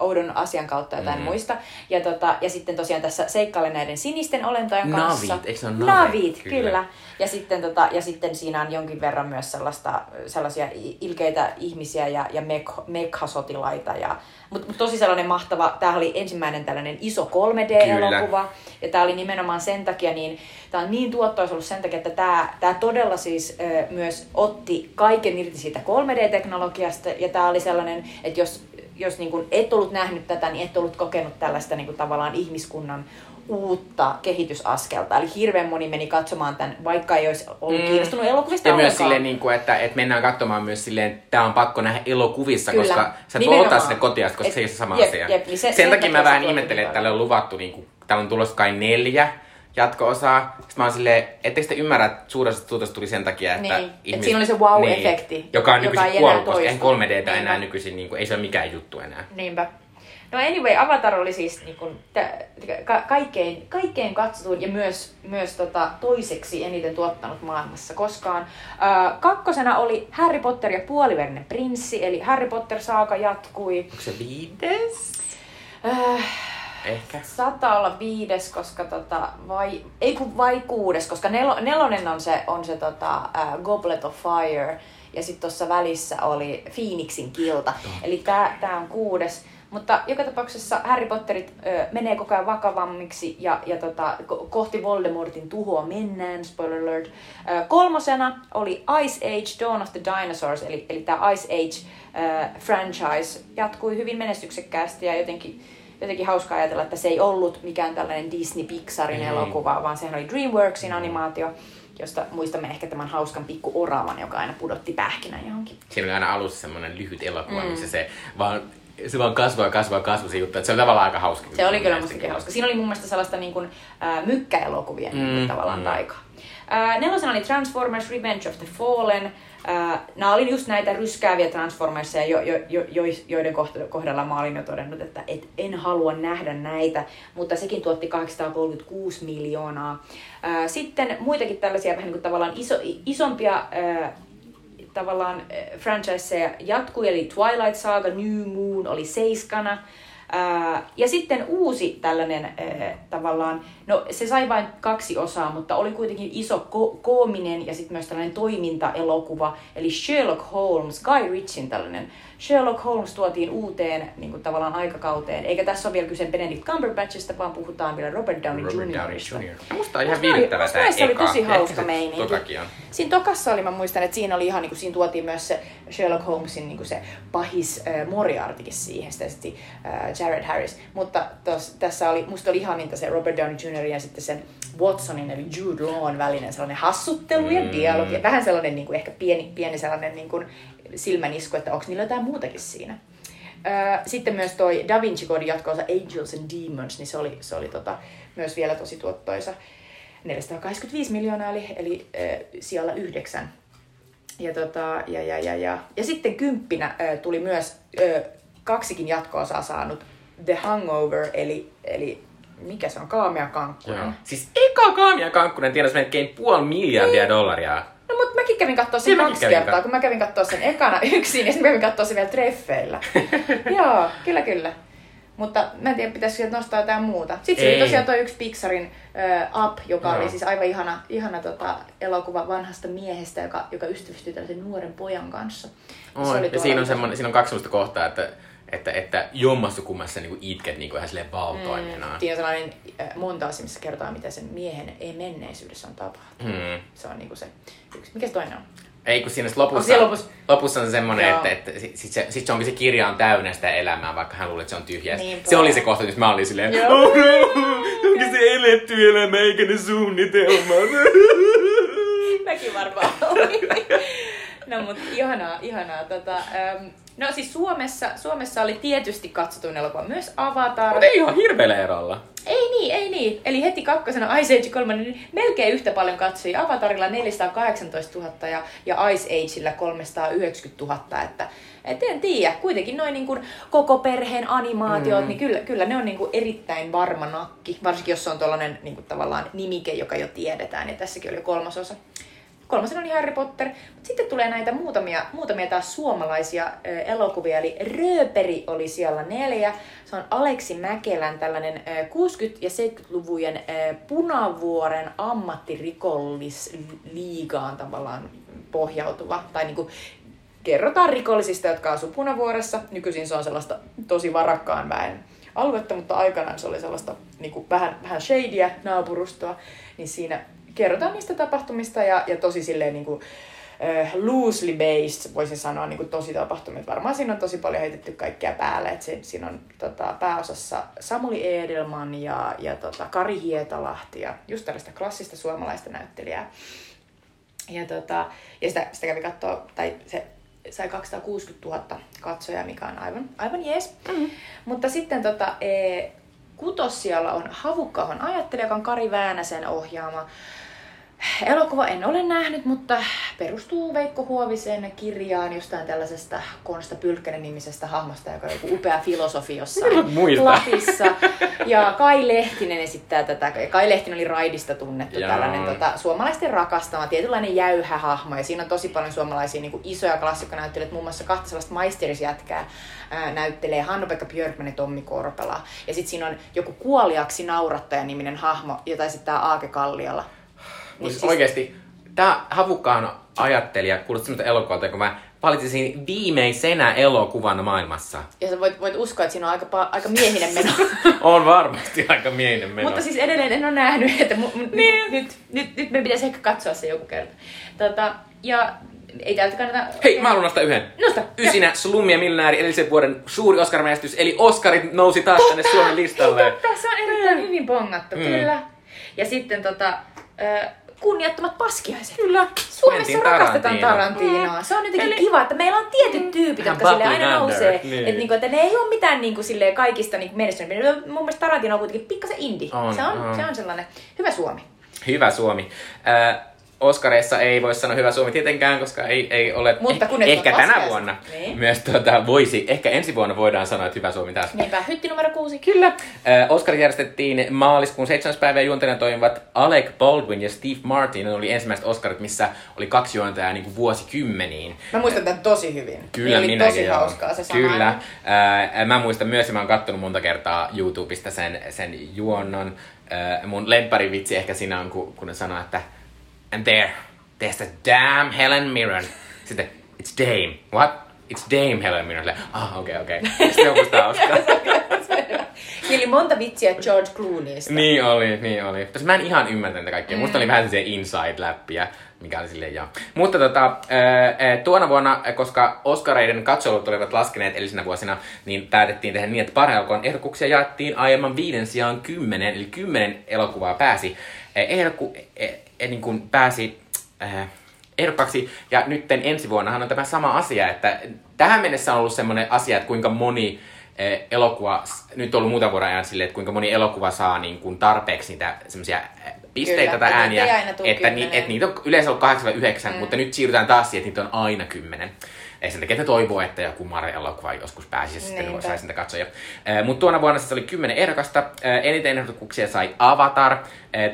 oudon asian kautta jotain mm. muista. Ja, tota, ja sitten tosiaan tässä seikkailen näiden sinisten olentojen kanssa. Navit, eikö se ole navit? Navit, kyllä. kyllä. Ja, sitten, tota, ja sitten siinä on jonkin verran myös sellaista, sellaisia ilkeitä ihmisiä ja, ja mekhasotilaita. Ja, mutta mut tosi sellainen mahtava, tämä oli ensimmäinen tällainen iso 3D-elokuva. Kyllä. Ja tämä oli nimenomaan sen takia, niin tämä on niin tuottoisa ollut sen takia, että tämä, tämä todella siis ö, myös otti kaiken irti siitä 3D-teknologiasta. Ja tämä oli sellainen, että jos jos niin kuin et ollut nähnyt tätä, niin et ollut kokenut tällaista niin kuin tavallaan ihmiskunnan uutta kehitysaskelta. Eli hirveän moni meni katsomaan tämän, vaikka ei olisi ollut mm. kiinnostunut elokuvista Ja myös silleen, niin kuin, että, että mennään katsomaan myös silleen, että tämä on pakko nähdä elokuvissa, Kyllä. koska sä et voi ottaa sinne kotiin koska et, se ei ole sama jep, asia. Jep, niin se, sen, sen takia mä vähän ihmettelen, että tälle on luvattu, niin kuin, täällä on tulossa kai neljä jatko-osaa. Sitten mä oon silleen, ettekö te ymmärrä, että suuresta tuutosta tuli sen takia, että niin. ihmis... Et siinä oli se wow-efekti. Niin, joka on nykyisin joka kuollut, koska eihän 3 d enää nykyisin, niin kuin, ei se ole mikään juttu enää. Niinpä. No anyway, Avatar oli siis niin kuin, t- ka- kaikkein, kaikkein katsotuin ja myös, myös tota, toiseksi eniten tuottanut maailmassa koskaan. Äh, kakkosena oli Harry Potter ja puoliverinen prinssi, eli Harry Potter-saaka jatkui. Onko se viides? Äh, Ehkä. Saattaa olla viides, koska tota, vai, ei kun vai kuudes, koska nel, nelonen on se, on se tota, uh, Goblet of Fire, ja sitten tuossa välissä oli Phoenixin kilta. Oh. Eli tämä on kuudes. Mutta joka tapauksessa Harry Potterit ö, menee koko ajan vakavammiksi ja, ja tota, ko- kohti Voldemortin tuhoa mennään, spoiler alert. Ö, kolmosena oli Ice Age Dawn of the Dinosaurs, eli, eli tämä Ice Age ö, franchise jatkui hyvin menestyksekkäästi ja jotenkin jotenkin hauska ajatella, että se ei ollut mikään tällainen Disney-Pixarin mm. elokuva, vaan sehän oli DreamWorksin mm. animaatio, josta muistamme ehkä tämän hauskan pikku oravan, joka aina pudotti pähkinän johonkin. Siinä oli aina alussa semmoinen lyhyt elokuva, mm. missä se vaan se vaan kasvaa, kasvaa, kasvaa se juttu. Että se oli tavallaan aika hauska. Se oli kyllä mustakin hauska. Siinä oli mun mielestä sellaista niin kuin, äh, mykkäelokuvien mm, niin tavallaan mm. taikaa. Äh, nelosena oli Transformers Revenge of the Fallen. Äh, nämä oli just näitä ryskääviä Transformersia, jo, jo, jo, jo, joiden kohdalla mä olin jo todennut, että et en halua nähdä näitä, mutta sekin tuotti 836 miljoonaa. Äh, sitten muitakin tällaisia vähän niin kuin tavallaan iso, isompia äh, tavallaan franchiseja jatkui, eli Twilight Saga, New Moon oli seiskana, ja sitten uusi tällainen tavallaan, no se sai vain kaksi osaa, mutta oli kuitenkin iso ko- koominen ja sitten myös tällainen toimintaelokuva, eli Sherlock Holmes, Guy Ritchin tällainen Sherlock Holmes tuotiin uuteen niin kuin tavallaan aikakauteen. Eikä tässä ole vielä kyse Benedict Cumberbatchista, vaan puhutaan vielä Robert Downey Robert Jr. Downey Jr. Musta on ihan viihdyttävä tämä eka. oli tosi hauska meininki. Tokakin on. Siinä tokassa oli, mä muistan, että siinä oli ihan, niin kuin, siinä tuotiin myös se Sherlock Holmesin niin kuin se pahis äh, Moriartykin siihen, sitten äh, Jared Harris. Mutta tos, tässä oli, musta oli ihan se Robert Downey Jr. ja sitten sen Watsonin eli Jude Lawn välinen sellainen hassuttelu ja mm. dialogi. Vähän sellainen niin kuin, ehkä pieni, pieni sellainen niin kuin, silmänisku, että onko niillä jotain muutakin siinä. Sitten myös toi Da Vinci Code jatkoosa Angels and Demons, niin se oli, se oli tota, myös vielä tosi tuottoisa. 485 miljoonaa eli, eli äh, siellä yhdeksän. Ja, tota, ja, ja, ja, ja. ja sitten kymppinä äh, tuli myös äh, kaksikin jatkoosaa saanut The Hangover, eli, eli mikä se on, Kaamia Kankkunen. Siis eka Kaamia Kankkunen tienasi melkein puoli miljardia niin. dollaria. No mutta mäkin kävin katsoa sen kaksi kävin kertaa, kun mä kävin katsoa sen ekana (laughs) yksin ja sitten mä kävin katsoa sen vielä treffeillä. (laughs) Joo, kyllä kyllä. Mutta mä en tiedä, pitäisikö nostaa jotain muuta. Sitten oli tosiaan tuo yksi Pixarin uh, Up, joka no. oli siis aivan ihana, ihana tota, elokuva vanhasta miehestä, joka, joka ystävystyi tällaisen nuoren pojan kanssa. Oh, ja siinä on, semmoinen, siinä on kaksi sellaista kohtaa, että Että, että jommassa kummassa niin itket niin kuin ihan silleen valtoimena. Mm, siinä on sellainen montaasi, missä kerrotaan, mitä sen miehen ei menneisyydessä on tapahtunut. Hmm. Se on niinku se yksi. Mikä se toinen on? Ei, kun siinä lopussa, On lopussa. lopussa on semmoinen, Joo. että, että sit, sit, se, sit se onkin se kirja on täynnä sitä elämää, vaikka hän luulee, että se on tyhjää. Niinpä. Se oli se kohta, missä mä olin silleen, Joo. oh no, onko se eletty elämä eikä ne suunnitelmat. Mäkin varmaan olin. No mut ihanaa, ihanaa. Tota, äm, no siis Suomessa, Suomessa oli tietysti katsotuin elokuva myös Avatar. Mutta ei ihan hirveellä erolla. Ei niin, ei niin. Eli heti kakkosena Ice Age 3, niin melkein yhtä paljon katsoi Avatarilla 418 000 ja, ja Ice Ageillä 390 000. Että, et en tiedä, kuitenkin noin niin kuin koko perheen animaatiot, mm. niin kyllä, kyllä ne on niin kuin erittäin varma nakki. Varsinkin jos se on tuollainen niin kuin tavallaan nimike, joka jo tiedetään. Ja tässäkin oli jo kolmasosa. Kolmasena oli Harry Potter. Mutta sitten tulee näitä muutamia, muutamia taas suomalaisia ö, elokuvia. Eli Rööperi oli siellä neljä. Se on Aleksi Mäkelän tällainen ö, 60- ja 70-luvujen ö, Punavuoren ammattirikollisliigaan tavallaan pohjautuva. Tai niinku kerrotaan rikollisista, jotka asuu Punavuoressa. Nykyisin se on sellaista tosi varakkaan väen aluetta, mutta aikanaan se oli sellaista niin kuin vähän, vähän shadyä naapurustoa. Niin siinä kerrotaan niistä tapahtumista ja, ja tosi silleen niin kuin, äh, loosely based, voisin sanoa, niin kuin tosi tapahtumia. Varmaan siinä on tosi paljon heitetty kaikkea päälle. Et se, siinä on tota, pääosassa Samuli Edelman ja, ja tota, Kari Hietalahti ja just tällaista klassista suomalaista näyttelijää. Ja, tota, ja sitä, sitä kävi katsoa, tai se sai 260 000 katsojaa, mikä on aivan, aivan jees. Mm. Mutta sitten tota, e, kutossialla on Havukkahon ajattelija, joka on Kari Väänäsen ohjaama elokuva. En ole nähnyt, mutta perustuu Veikko Huovisen kirjaan jostain tällaisesta Konsta Pylkkänen nimisestä hahmosta, joka on joku upea filosofi jossain. (laughs) Lapissa. Ja Kai Lehtinen esittää tätä. Kai Lehtinen oli Raidista tunnettu, Jaa. tällainen tota, suomalaisten rakastama, tietynlainen jäyhä hahmo. Ja siinä on tosi paljon suomalaisia niin kuin isoja klassikkonäyttelijöitä, muun muassa kahta sellaista maisterisjätkää ää, näyttelee Hannu-Pekka Björkman ja Tommi Korpela. Ja sitten siinä on joku kuoliaksi naurattaja-niminen hahmo, jota esittää Aake Kalliola. Niin siis oikeesti, tää havukkaan ajattelija kuulostaa semmoista elokuvalta, kun mä valitsisin viimeisenä elokuvana maailmassa. Ja sä voit, voit uskoa, että siinä on aika, pa- aika miehinen meno. (laughs) On varmasti aika miehinen meno. Mutta siis edelleen en ole nähnyt, että mu- mu- niin. nyt, nyt, nyt me pitäisi ehkä katsoa se joku kerta. Tota, ja ei täältä kannata... Hei, mä haluan nostaa yhden. Nosta. Ysinä Slummi ja miljonääri edellisen vuoden suuri Oscar-menestys, eli Oscarit nousi taas tänne Suomen listalle. Totta, se on erittäin hyvin bongattu, Mm. kyllä. Ja sitten tota, kunniattomat paskiaiset. Kyllä. Suomessa rakastetaan Tarantino. Tarantinoa. Se on jotenkin Eli- kiva, että meillä on tietyt tyypit, Vähän jotka sille aina nousee. niin. Että, niinku, että ne ei ole mitään niinku, silleen, kaikista niinku, menestyneitä. Mun mielestä Tarantino on kuitenkin pikkasen indie. On, se, on, on. se on sellainen hyvä Suomi. Hyvä Suomi. Äh, Oscareissa ei voi sanoa hyvä Suomi tietenkään, koska ei, ei ole Mutta kun ne ehkä ovat tänä laskiaiset. vuonna Niin. myös tuota, voisi, ehkä ensi vuonna voidaan sanoa, että hyvä Suomi taas. Niinpä, hytti numero kuusi. Kyllä. Äh, Oscarit järjestettiin maaliskuun 7. päivä ja juontajana toimivat Alec Baldwin ja Steve Martin. Ne oli ensimmäiset Oscarit, missä oli kaksi juontajaa niin kuin vuosikymmeniin. Mä muistan tämän tosi hyvin. Kyllä, niin minäkin. tosi hauskaa se sama. Kyllä. Ää, mä muistan myös, ja mä oon kattonut monta kertaa YouTubesta sen, sen juonnon. Ää, mun lempparivitsi ehkä siinä on, kun, kun ne sanoo, että And there, there's the damn Helen Mirren. Sitten, it's Dame. What? It's Dame Helen Mirren. Silleen, Ah, okei, okay, okei. (laughs) Okay. Musta hauskaa. Niin oli monta vitsiä George Clooneysta. niin oli, niin oli. Mutta mä en ihan ymmärtänyt tätä kaikkea. Musta oli vähän se inside-läppiä, mikä oli silleen joo. Mutta tota, tuona vuonna, koska Oscareiden katselut olivat laskeneet edellisinä vuosina, niin päätettiin tehdä niin, että parhaan elokuvan ehdokkuuksia jaettiin aiemman viiden sijaan kymmenen, eli kymmenen elokuvaa pääsi ää, ehdokku, ää, niin kuin pääsi ää, ehdokkaaksi. Ja nytten ensi vuonnahan on tämä sama asia, että tähän mennessä on ollut semmoinen asia, että kuinka moni eh, elokuva, nyt on ollut muutaman vuoden ajan silleen, että kuinka moni elokuva saa niin kuin tarpeeksi niitä semmoisia pisteitä Kyllä, tai että ääniä, että, ni, että niitä on yleensä ollut 8 vai 9, mm. mutta nyt siirrytään taas siihen, että niitä on aina 10. Ei sen takia, että toivoo, että joku Mare-elokuva joskus pääsisi ja sitten Niinpä. saisi niitä katsoja. Mutta tuona vuonna se oli 10 ehdokasta. Eh, Eniten ehdokkuuksia sai Avatar,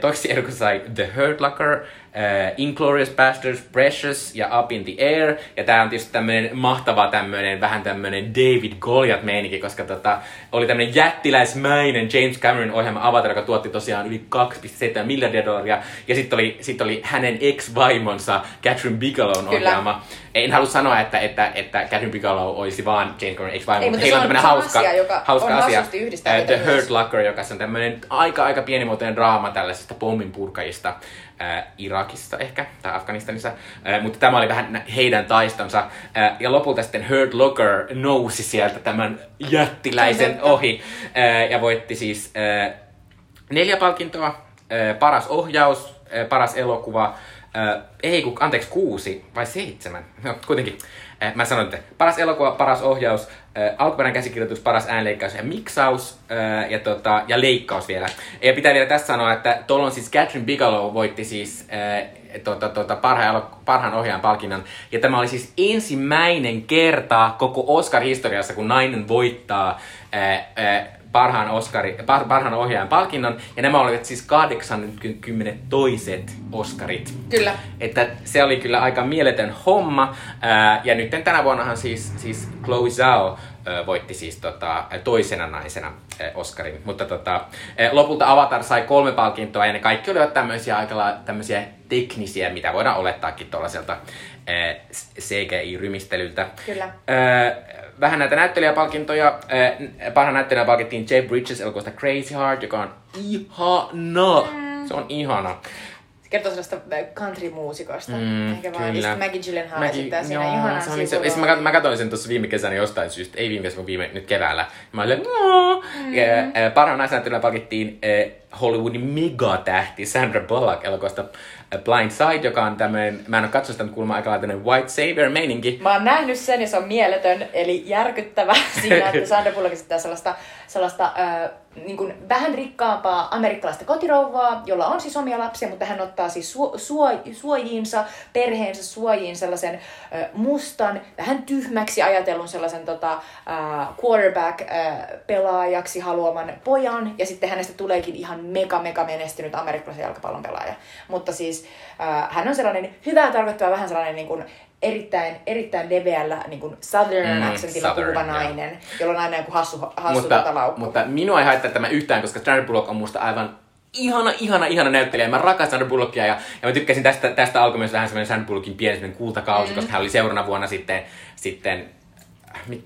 toiseksi ehdokas sai The Hurt Locker, äh, Inglorious Bastards, Precious ja Up in the Air. Ja tää on tietysti tämmönen mahtava tämmönen, vähän tämmönen David Goliath meininki, koska tota, oli tämmönen jättiläismäinen James Cameron ohjelma Avatar, joka tuotti tosiaan yli 2,7 miljardia dollaria. Ja sitten oli, sit oli hänen ex-vaimonsa Catherine Bigelown ohjelma. En halua sanoa, että, että, että Catherine Bigelow olisi vaan James Cameron ex-vaimo, mutta heillä se on tämmönen hauska, asia, joka hauska on asia. heitä The. Hurt Locker, joka on tämmöinen aika, aika pienimuotoinen draama tällaisista pomminpurkajista äh, Irakissa ehkä, tai Afganistanissa. Äh, mutta tämä oli vähän heidän taistonsa. Äh, ja lopulta sitten Hurt Locker nousi sieltä tämän jättiläisen ohi äh, ja voitti siis äh, neljä palkintoa. Äh, paras ohjaus, äh, paras elokuva, äh, ei kun, anteeksi, kuusi vai seitsemän. No, kuitenkin. Mä sanoin, että paras elokuva, paras ohjaus, alkuperäinen käsikirjoitus, paras äänleikkaus ja miksaus ja, tota, ja leikkaus vielä. Ja pitää vielä tässä sanoa, että tuolla on siis Catherine Bigelow voitti siis äh, tota, tota, parhaan, parhaan ohjaajan palkinnon. Ja tämä oli siis ensimmäinen kerta koko Oscar-historiassa, kun nainen voittaa parhaan, Oscari, par, parhaan ohjaajan palkinnon. Ja nämä olivat siis 82 Oscarit. Kyllä. Että se oli kyllä aika mieletön homma. Ja nyt tänä vuonnahan siis, siis Chloe Zhao voitti siis tota, toisena naisena Oscarin. Mutta tota, lopulta Avatar sai kolme palkintoa ja ne kaikki olivat tämmöisiä aika tämmöisiä teknisiä, mitä voidaan olettaakin tuollaiselta CGI-rymistelyltä. Kyllä. Ää, vähän näitä näyttelijäpalkintoja. Parhaan näyttelijän palkittiin Jeff Bridges elokuvasta Crazy Heart, joka on ihana. Se on ihana. Se kertoo sellaista country-muusikosta. Mm, Ehkä vaan. Kyllä. Maggie Gyllenhaal Maggie- esittää siinä joo, ihanan se se, siis mä, mä katsoin sen tuossa viime kesänä jostain syystä, ei viime kesänä, vaan viime nyt keväällä. Mä olin, no. ää, parhaan naisnäyttelijän palkittiin Hollywoodin megatähti Sandra Bullock elokuvasta Blind Side, joka on tämmöinen, mä en ole katsonut sitä, kuulemma aika lailla white savior meininki. Mä oon nähnyt sen ja se on mieletön, eli järkyttävä (laughs) siinä, että Sandra Bullock esittää sellaista, sellaista äh, niin kuin vähän rikkaampaa amerikkalaista kotirouvaa, jolla on siis omia lapsia, mutta hän ottaa siis suo, suo, suojiinsa, perheensä suojiin sellaisen äh, mustan, vähän tyhmäksi ajatellun sellaisen tota, äh, quarterback-pelaajaksi haluaman pojan, ja sitten hänestä tuleekin ihan mega, mega menestynyt amerikkalaisen jalkapallon pelaaja. Mutta siis äh, hän on sellainen hyvää tarkoittava, vähän sellainen niin kuin, erittäin, erittäin leveällä niin kuin southern Mm, accentilla southern, puhuva nainen, jolla on aina joku hassu, hassu mutta, laukku. mutta minua ei haittaa tämä yhtään, koska Sandra Bullock on musta aivan ihana, ihana, ihana näyttelijä. Mä rakastan Sandra Bullockia ja, ja mä tykkäsin tästä, tästä alkoi myös vähän semmoinen Sandra Bullockin pieni kultakausi, mm. koska hän oli seuraavana vuonna sitten, sitten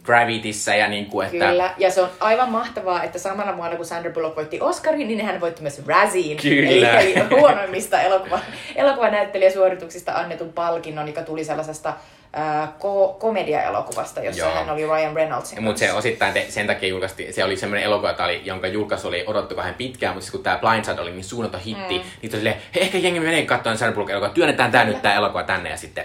Gravityssä ja niin kuin, että... Kyllä, ja se on aivan mahtavaa, että samana vuonna kun Sandra Bullock voitti Oscarin, niin hän voitti myös Razziin, Kyllä. eli, eli huonoimmista elokuva, elokuvanäyttelijäsuorituksista annetun palkinnon, joka tuli sellaisesta äh, ko- komediaelokuvasta, jossa Joo. hän oli Ryan Reynoldsin Mutta se osittain te, sen takia julkaistiin, se oli semmoinen elokuva, oli, jonka julkaisu oli odotettu vähän pitkään, mutta siis kun tämä Blindside oli niin suunnaton hitti, mm. niin oli silleen, ehkä jengi menee katsomaan Sandra Bullock elokuva, työnnetään tää nyt tää elokuva tänne ja sitten.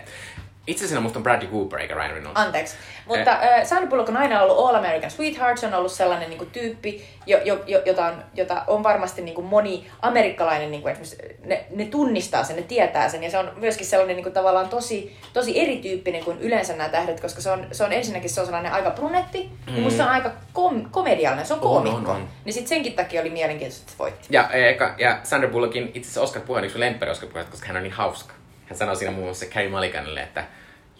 Itse asiassa musta on Bradley Cooper eikä Ryan Reynolds. Anteeksi. Mutta äh, Sandra Bullock on aina ollut All American Sweetheart, se on ollut sellainen niin kuin, tyyppi, jo, jo, jo, jota, on, jota on varmasti niin kuin, moni amerikkalainen, niin kuin, esimerkiksi ne, ne tunnistaa sen, ne tietää sen, ja se on myöskin sellainen niin kuin, tavallaan tosi, tosi erityyppinen kuin yleensä nämä tähdet, koska se on, se on ensinnäkin se on sellainen aika brunetti, mm. ja musta se on aika kom, komediallinen, se on On, koomikko. on, on. Niin sit senkin takia oli mielenkiintoista, että se voitti. Ja, eka, ja Sandra Bullockin itse asiassa Oscar puhe on yksi lemppari Oscar puhe, koska hän on niin hauska. Hän sanoi siinä muun muassa Carey Mulliganille, että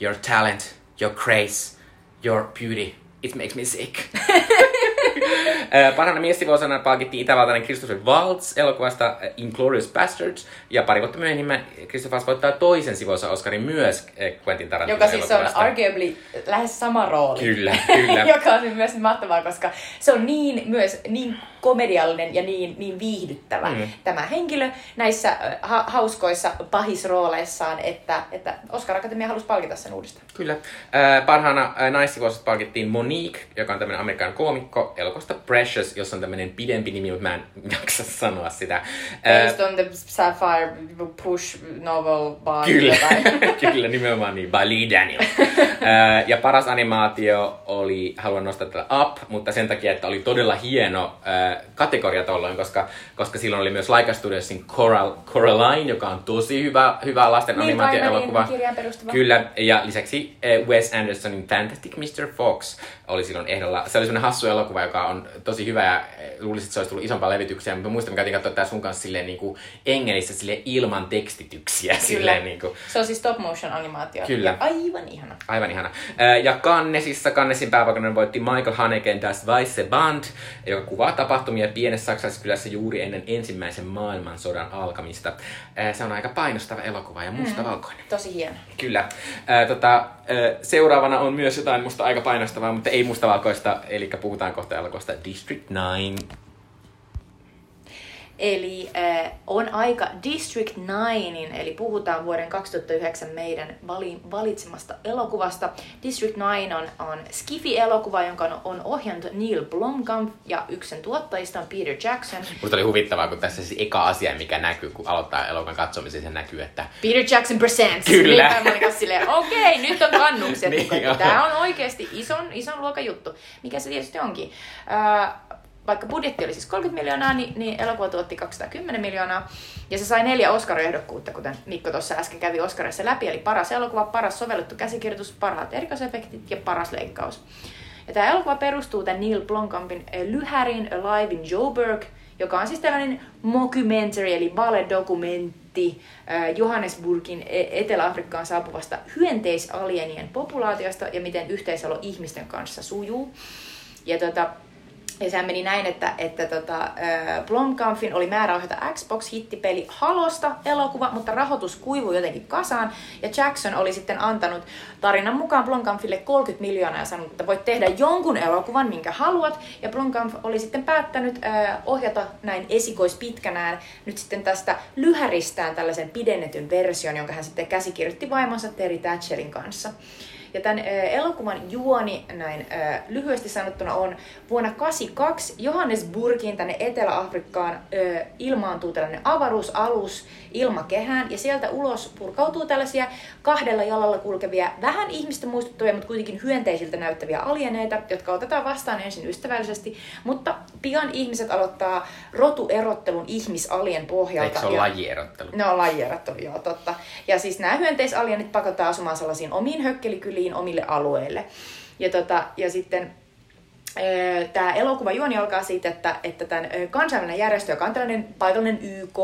your talent, your grace, your beauty, it makes me sick. (laughs) (laughs) Parhaana miestivosana palkittiin itävaltainen Christopher Waltz elokuvasta Inglourious Bastards. Ja pari vuotta myöhemmin Christopher Waltz voittaa toisen sivuosa Oscarin myös Quentin Tarantinon Joka siis on arguably lähes sama rooli. Kyllä, kyllä. (laughs) joka on myös mahtavaa, koska se on niin myös niin komediallinen ja niin, niin viihdyttävä Mm. tämä henkilö näissä ha- hauskoissa pahisrooleissaan, että, että Oscar Akatemia halusi palkita sen uudestaan. Kyllä. Äh, parhaana äh, naisivosasta palkittiin Monique, joka on tämmöinen amerikkalainen koomikko elokuvasta Precious, jossa on tämmöinen pidempi nimi, mutta mä en (laughs) jaksa sanoa sitä. Based on the Sapphire Push novel by Kyllä, (laughs) kyllä, nimenomaan niin, by Lee Daniel. Äh, ja paras animaatio oli, haluan nostaa tätä Up, mutta sen takia, että oli todella hieno äh, kategoria tolloin, koska, koska silloin oli myös Laika Studiosin Coral, Coraline, joka on tosi hyvä, hyvä lasten Niin, animaatioelokuva. Kirjaan perustuva. Kyllä, ja lisäksi äh, Wes Andersonin Fantastic Mr. Fox oli silloin ehdolla. Se oli semmoinen hassu elokuva, joka on tosi hyvä ja luulisin, että se olisi tullut isompaa levityksiä, mutta muistan, me käytiin katsoa tää sun kanssa silleen niin kuin Engelissä silleen ilman tekstityksiä. Silleen, niin kuin. Se on siis stop motion animaatio. Kyllä. Ja aivan ihana. Aivan ihana. Ja Cannesissa, Cannesin pääpaikainen voitti Michael Haneken Das Weiße Band, joka kuvaa tapahtumia pienessä saksalaisessa kylässä juuri ennen ensimmäisen maailmansodan alkamista. Se on aika painostava elokuva ja mustavalkoinen. Tosi hieno. Kyllä. Tota, seuraavana on myös jotain musta aika painostavaa, mutta ei mustavalkoista, eli puhutaan kohta elokuvasta District 9. Eli äh, on aika District 9, eli puhutaan vuoden 2009 meidän vali, valitsemasta elokuvasta. District 9 on, on Skifi-elokuva, jonka on, on ohjannut Neil Blomkamp, ja yksi sen tuottajista on Peter Jackson. Musta oli huvittavaa, kun tässä se eka asia, mikä näkyy, kun aloittaa elokuvan katsomisen, se näkyy, että Peter Jackson Presents. Kyllä. Niin, silleen, okei, nyt on kannukset. (laughs) Niin. Tämä on oikeasti ison, ison luokan juttu, mikä se tietysti onkin. Äh, vaikka budjetti oli siis 30 miljoonaa, niin, niin elokuva tuotti 210 miljoonaa. Ja se sai neljä Oscar-ehdokkuutta, kuten Mikko tuossa äsken kävi Oscarissa läpi. Eli paras elokuva, paras sovellettu käsikirjoitus, parhaat erikoisefektit ja paras leikkaus. Ja tämä elokuva perustuu tämän Neil Blomkampin eh, lyhärin Alive in Joburg, joka on siis tällainen mockumentary, eli vale-dokumentti eh, Johannesburgin e- Etelä-Afrikkaan saapuvasta hyönteisalienien populaatiosta ja miten yhteiselo ihmisten kanssa sujuu. Ja tota, ja sehän meni näin, että, että tota, Blomkampfin oli määrä ohjata Xbox-hittipeli Halosta elokuva, mutta rahoitus kuivui jotenkin kasaan. Ja Jackson oli sitten antanut tarinan mukaan Blomkampfille 30 miljoonaa ja sanonut, että voit tehdä jonkun elokuvan, minkä haluat. Ja Blomkamp oli sitten päättänyt äh, ohjata näin esikoispitkänään nyt sitten tästä lyhäristään tällaisen pidennetyn version, jonka hän sitten käsikirjoitti vaimonsa Terry Thatcherin kanssa. Ja tämän elokuvan juoni näin lyhyesti sanottuna on vuonna 82 Johannesburgiin tänne Etelä-Afrikkaan ilmaantuu tällainen avaruusalus ilmakehään ja sieltä ulos purkautuu tällaisia kahdella jalalla kulkevia, vähän ihmistä muistuttavia, mutta kuitenkin hyönteisiltä näyttäviä alieneita, jotka otetaan vastaan ensin ystävällisesti, mutta pian ihmiset aloittaa rotuerottelun ihmisalien pohjalta. eikö se ole ja- lajierottelu? Ne on lajierottelu, joo, totta. Ja siis nämä hyönteisalienit pakotetaan asumaan sellaisiin omiin hökkelikyliin, omille alueille. Ja, tota, ja sitten tämä elokuva juoni alkaa siitä, että, että tämän kansainvälinen järjestö, joka on tällainen paikallinen YK,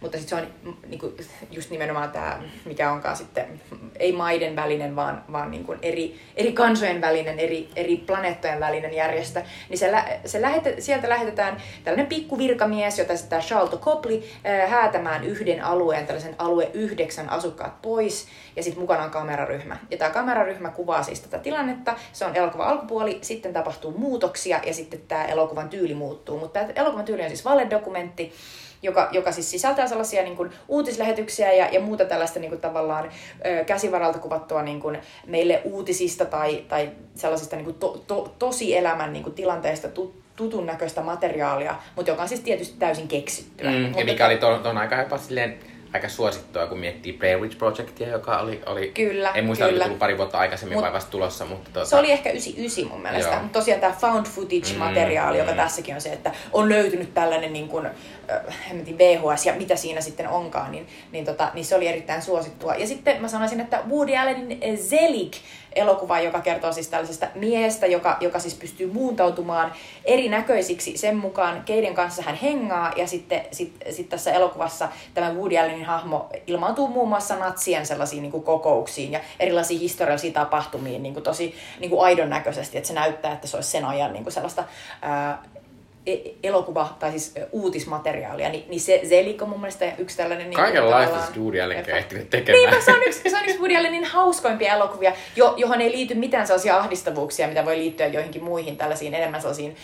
mutta sitten se on niinku, just nimenomaan tämä, mikä onkaan sitten, ei maiden välinen, vaan, vaan niinku eri, eri kansojen välinen, eri, eri planeettojen välinen järjestö, niin se, se lähete, sieltä lähetetään tällainen pikkuvirkamies, jota sitten Charles Copley häätämään yhden alueen, tällaisen alue yhdeksän asukkaat pois, ja sitten mukana on kameraryhmä. Ja tämä kameraryhmä kuvaa siis tätä tilannetta, se on elokuva alkupuoli, sitten tapahtuu muutoksia ja sitten tämä elokuvan tyyli muuttuu. Mutta tämä elokuvan tyyli on siis valedokumentti, joka, joka siis sisältää sellaisia niin kuin, uutislähetyksiä ja, ja muuta tällaista niin kuin, tavallaan ö, käsivaralta kuvattua niin kuin, meille uutisista tai, tai sellaisista niin kuin, to, to, tosielämän niin kuin, tilanteista tut, tutun näköistä materiaalia, mutta joka on siis tietysti täysin keksittyä. Mm, ja Mutta mikä oli ton, ton aika jopa silleen aika suosittua, kun miettii Blair Witch Projectia, joka oli, oli Kyllä, en muista, kyllä. oli tullut pari vuotta aikaisemmin Mut- vai vasta tulossa, mutta tota, Se oli ehkä 99 mun mielestä, mutta tosiaan tämä found footage-materiaali, Mm, joka mm. tässäkin on se, että on löytynyt tällainen niin kuin, äh, VHS ja mitä siinä sitten onkaan, niin, niin, tota, niin se oli erittäin suosittua. Ja sitten mä sanoisin, että Woody Allenin Zelig elokuva, joka kertoo siis tällaisesta miehestä, joka, joka siis pystyy muuntautumaan erinäköisiksi sen mukaan, keiden kanssa hän hengaa. Ja sitten sit, sit tässä elokuvassa tämä Woody Allenin hahmo ilmaantuu muun muassa natsien sellaisiin niin kuin kokouksiin ja erilaisiin historiallisiin tapahtumiin niin kuin tosi niin kuin aidon näköisesti, että se näyttää, että se olisi sen ajan niin kuin sellaista ää, elokuva- tai siis uutismateriaalia, niin, niin se Zelig on mun mielestä yksi tällainen... Niin kaikenlaista se Woody Allen Leffa. ehtinyt tekemään. Niinpä, se on yksi, se on yksi Woody Allenin hauskoimpia elokuvia, jo, johon ei liity mitään sellaisia ahdistavuuksia, mitä voi liittyä joihinkin muihin tällaisiin enemmän sellaisiin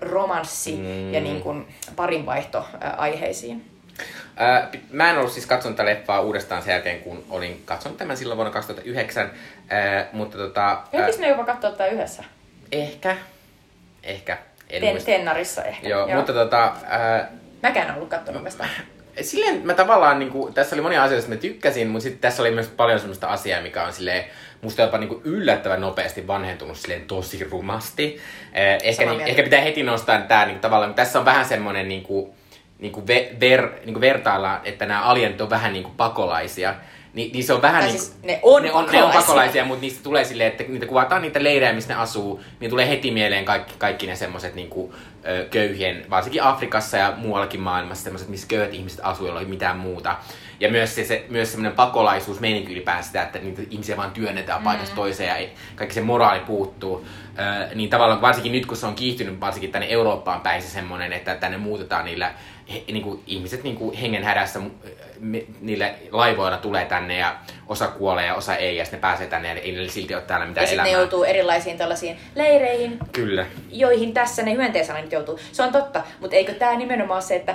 romanssi- Mm. ja niin kuin parinvaihto-aiheisiin. Mä en ollut siis katsonut tätä leffaa uudestaan sen jälkeen, kun olin katsonut tämän silloin vuonna 2009, ää, mutta tota, Eikö me jopa katsoa tätä yhdessä? ehkä, ehkä, en Ten, muista. tennarissa ehkä. Joo, mutta tota, ää, Mäkään en ollut katsonut uudestaan. (laughs) silleen mä tavallaan, niin kuin, tässä oli monia asioita, joista mä tykkäsin, mutta sitten tässä oli myös paljon semmoista asiaa, mikä on silleen, musta jopa niin kuin yllättävän nopeasti vanhentunut silleen tosi rumasti. Eh, ehkä, niin, ehkä pitää heti nostaa tämä niin tavallaan, tässä on vähän semmoinen niin kuin, niin kuin ve, ver, niin kuin vertaillaan, että nämä alienit on vähän niin kuin pakolaisia, niin, niin se on vähän Tai niin siis ne on ne on, ne on pakolaisia. pakolaisia, mutta niistä tulee silleen, että niitä kuvataan niitä leirejä, missä ne asuu, niin tulee heti mieleen kaikki, kaikki ne semmoiset niin kuin, köyhien, varsinkin Afrikassa ja muuallakin maailmassa, semmoiset, missä köyhät ihmiset asuu, joilla ei mitään muuta. Ja myös, se, se, myös semmoinen pakolaisuus meininki ylipäänsä sitä, että niitä ihmisiä vaan työnnetään paikasta toiseen ja ei, kaikki se moraali puuttuu. Ö, niin tavallaan varsinkin nyt, kun se on kiihtynyt varsinkin tänne Eurooppaan päin se semmoinen, että tänne muutetaan niillä he, niin kuin, ihmiset niin kuin hengen hädässä me, niillä laivoilla tulee tänne ja osa kuolee ja osa ei ja sitten ne pääsee tänne ja ei niillä silti ole täällä mitään Ja sitten ne elämää. joutuu erilaisiin tällaisiin leireihin, Kyllä. joihin tässä ne hyönteisalennit joutuu. Se on totta, mutta eikö tämä nimenomaan se, että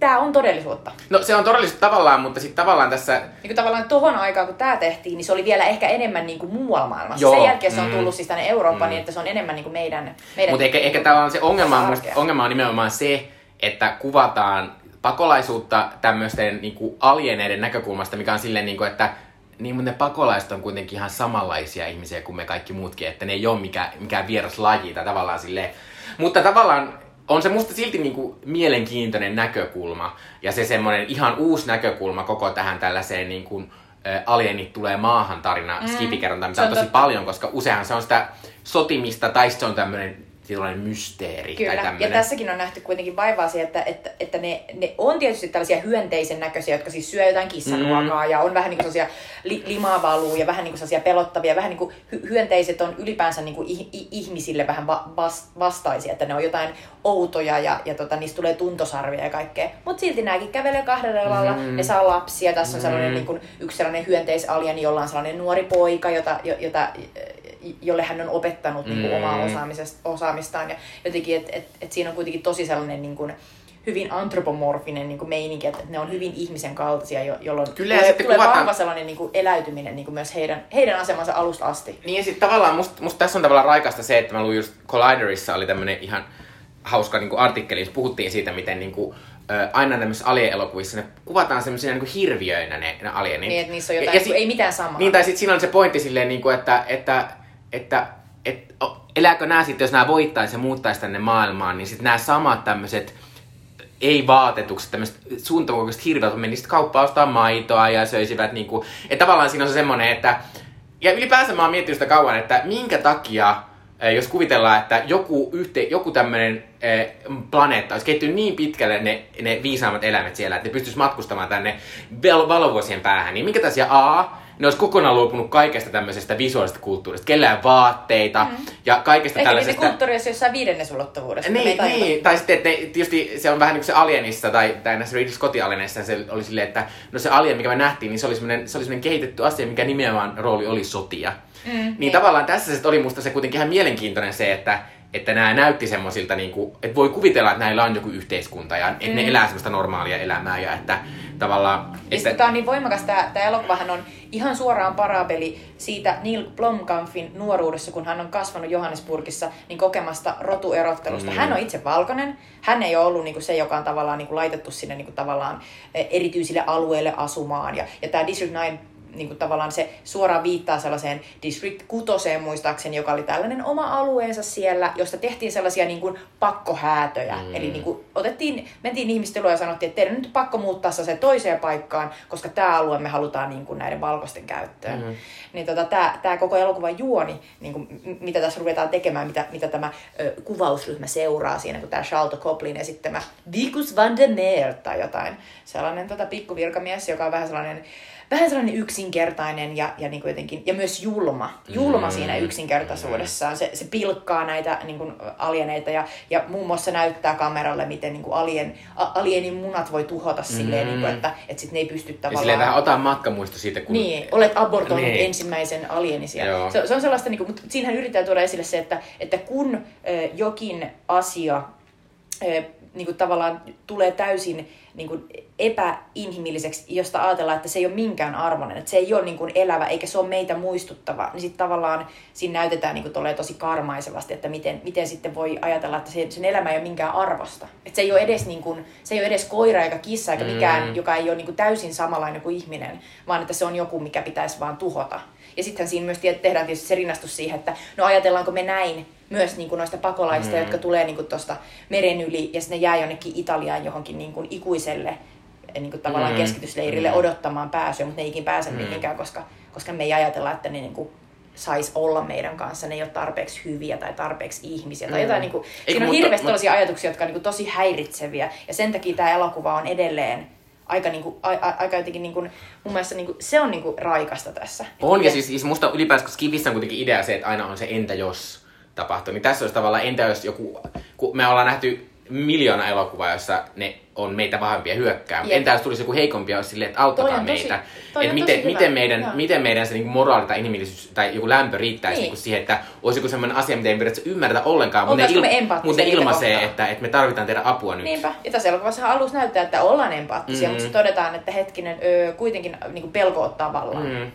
tämä on todellisuutta. No se on todellista tavallaan, mutta sitten tavallaan tässä... Niin kuin tavallaan tohon aikaan, kun tämä tehtiin, niin se oli vielä ehkä enemmän niin kuin muualla maailmassa. Joo, Sen jälkeen se on mm. tullut siis tänne Eurooppaan Mm. niin, että se on enemmän niin kuin meidän... meidän Mutta ehkä, ehkä tavallaan se ongelma on, ongelma on nimenomaan se, että kuvataan pakolaisuutta tämmöisten niinku alieneiden näkökulmasta, mikä on silleen, niinku, että niin, mutta ne pakolaiset on kuitenkin ihan samanlaisia ihmisiä kuin me kaikki muutkin, että ne ei ole mikään, mikään vieras laji tai tavallaan silleen. Mutta tavallaan on se musta silti niinku mielenkiintoinen näkökulma ja se semmoinen ihan uusi näkökulma koko tähän tällaiseen niinku, ä, alienit tulee maahan tarina mm. skifikerrontaan, mitä on on tosi totta. paljon, koska useinhan se on sitä sotimista tai se on tämmöinen sellainen mysteeri tai Kyllä, ja tämmöinen. tässäkin on nähty kuitenkin vaivaa siihen, että, että, että ne, ne on tietysti tällaisia hyönteisen näköisiä, jotka siis syö jotain kissaruokaa mm. ja on vähän niin kuin sellaisia li, limaa valuu ja vähän niin kuin sellaisia pelottavia, vähän niin kuin hy, hyönteiset on ylipäänsä niin kuin ih, ih, ihmisille vähän va, vas, vastaisia, että ne on jotain outoja ja, ja tota, niistä tulee tuntosarvia ja kaikkea. Mutta silti nämäkin kävelee kahdella jalalla, Mm. ne saa lapsia, tässä on sellainen Mm. niin kuin, yksi sellainen hyönteisalieni, jolla on sellainen nuori poika, jota, jo- jota, jolle hän on opettanut niin kuin Mm. omaa osaamistaan. Ja jotenkin, että et, et siinä on kuitenkin tosi sellainen niin kuin, hyvin antropomorfinen niin kuin meininki, että ne on hyvin ihmisen kaltaisia, jo, jolloin Kyllä, tulee, tulee kuvataan- vahva sellainen niin kuin eläytyminen niin kuin myös heidän, heidän asemansa alusta asti. Niin ja sitten tavallaan musta, musta tässä on tavallaan raikasta se, että mä luin just Colliderissa oli tämmönen ihan hauska niin artikkeli, jossa puhuttiin siitä, miten niin kuin, aina tämmöisissä alien-elokuvissa ne kuvataan semmoisina niin hirviöinä ne, ne alienit. Niin, että niissä on jotain, ja ja, si- ei mitään samaa. Niin, tai sitten siinä on se pointti silleen, niin kuin, että, että, että, o- elääkö nämä sitten, jos nämä voittaisi ja muuttaisi tänne maailmaan, niin sitten nämä samat tämmöiset ei-vaatetukset, tämmöiset suuntamuotoiset hirveät menisivät kauppaan ostaa maitoa ja söisivät niinku, että tavallaan siinä on se semmoinen, että ja ylipäänsä mä oon miettinyt sitä kauan, että minkä takia, eh, jos kuvitellaan, että joku, yhte, joku tämmöinen eh, planeetta olisi kehittynyt niin pitkälle ne, ne viisaammat eläimet siellä, että ne pystyisi matkustamaan tänne val- valovuosien päähän, niin minkä takia A, ne olisi kokonaan luopunut kaikesta tämmöisestä visuaalisesta kulttuurista, kellään vaatteita mm. ja kaikesta Ehkä tällaisesta... kulttuuri olisi jossain viidennesulottuvuudessa. Niin, niin, tai sitten, että ne, tietysti se on vähän niin kuin se Alienissa tai, tai näissä Ridley Scottin se oli silleen, että no se Alien, mikä me nähtiin, niin se oli semmoinen, se oli semmoinen kehitetty asia, mikä nimenomaan rooli oli sotia. Mm, Niin, niin. tavallaan tässä se oli musta se kuitenkin ihan mielenkiintoinen se, että, että nämä näytti semmoisilta, niin kuin, että voi kuvitella, että näillä on joku yhteiskunta ja että Mm. ne elää semmoista normaalia elämää ja että tavallaan... Ja Että, tämä on niin voimakas, tämä, tämä elokuvahan on ihan suoraan parabeli siitä Neil Blomkampin nuoruudessa, kun hän on kasvanut Johannesburgissa, niin kokemasta rotuerottelusta. Mm. Hän on itse valkoinen, hän ei ole ollut niinku se, joka on tavallaan niinku laitettu sinne niinku tavallaan eh, erityisille alueille asumaan. Ja, ja tämä District 9 niin kuin tavallaan se suoraan viittaa sellaiseen District 6 muistaakseni, joka oli tällainen oma alueensa siellä, josta tehtiin sellaisia niin kuin pakkohäätöjä. Mm. Eli niin kuin otettiin, mentiin ihmisten luo ja sanottiin, että teidän on nyt pakko muuttaa se toiseen paikkaan, koska tämä alue me halutaan niin kuin näiden valkoisten käyttöön. Mm. Niin tota, tämä, tämä koko elokuvan juoni, niin kuin, mitä tässä ruvetaan tekemään, mitä, mitä tämä ö, kuvausryhmä seuraa siinä, kun tämä Charlotte Coplin esittämä Vicus van der Meer tai jotain. Sellainen tota, pikkuvirkamies, joka on vähän sellainen vähän sellainen yksinkertainen ja, ja, niin kuin jotenkin, ja myös julma. Julma Mm. siinä yksinkertaisuudessaan. Se, se pilkkaa näitä niin kuin, alieneita ja, ja muun muassa näyttää kameralle, miten niin kuin alien, a, alienin munat voi tuhota silleen, Mm. niin kuin, että, että sit ne ei pysty ja tavallaan... silleen vähän ota matkamuisto siitä, kun... Niin, olet abortoinut Niin. ensimmäisen alienisia. Joo. Se, se on sellaista, niin kuin, mutta siinähän yritetään tuoda esille se, että, että kun ö, jokin asia niin kuin tavallaan tulee täysin niin kuin epäinhimilliseksi, josta ajatellaan, että se ei ole minkään arvoinen, että se ei ole niin kuin elävä eikä se ole meitä muistuttava, niin sitten tavallaan siinä näytetään niin kuin tosi karmaisevasti, että miten, miten sitten voi ajatella, että sen, sen elämä ei ole minkään arvosta. Että se ei ole edes, niin kuin, se ei ole edes koira eikä kissa eikä mikään, Mm. joka ei ole niin kuin täysin samanlainen kuin ihminen, vaan että se on joku, mikä pitäisi vaan tuhota. Ja sittenhän siinä myös tehdään tietysti se rinnastus siihen, että no ajatellaanko me näin myös niin kuin noista pakolaista, Mm. jotka tulee niin kuin tuosta meren yli ja sitten ne jää jonnekin Italiaan johonkin niin kuin ikuiselle niin kuin tavallaan Mm. keskitysleirille Mm. odottamaan pääsyä, mutta ne ei ikin pääse Mm. mihinkään, koska, koska me ei ajatella, että ne niin kuin sais olla meidän kanssa, ne ei ole tarpeeksi hyviä tai tarpeeksi ihmisiä tai Mm. jotain. Niin kuin, Eikö, siinä on mutta- hirveästi mutta- tällaisia ajatuksia, jotka on niin kuin tosi häiritseviä ja sen takia tämä elokuva on edelleen aika, niin kuin, a, a, aika jotenkin, niin kuin, mun mielestä niin kuin, se on niin kuin raikasta tässä. On, ja siis, siis musta ylipäänsä, koska Skifissä on kuitenkin idea se, että aina on se entä jos tapahtuu. Niin tässä olisi tavallaan entä jos joku, kun me ollaan nähty miljoona elokuvaa, jossa ne on meitä vahvempia hyökkää. Jep. entä jos tulisi joku heikompi ja olisi silleen, että auttakaa tosi- meitä. toi Et miten, tosi hyvä. miten, meidän, Joo. miten meidän se niinku moraali tai inhimillisyys tai joku lämpö riittäisi Niin. niinku siihen, että olisi joku sellainen asia, mitä ei periaatteessa ymmärretä ollenkaan. Mutta ne, empaattisia mut ne ilmaisee, kohtaan? että, että me tarvitaan teidän apua nyt. Niinpä. Ja tässä elokuvassa alussa näyttää, että ollaan empaattisia, Mm. mutta todetaan, että hetkinen, öö, kuitenkin niin kuin pelko ottaa vallan. Mm.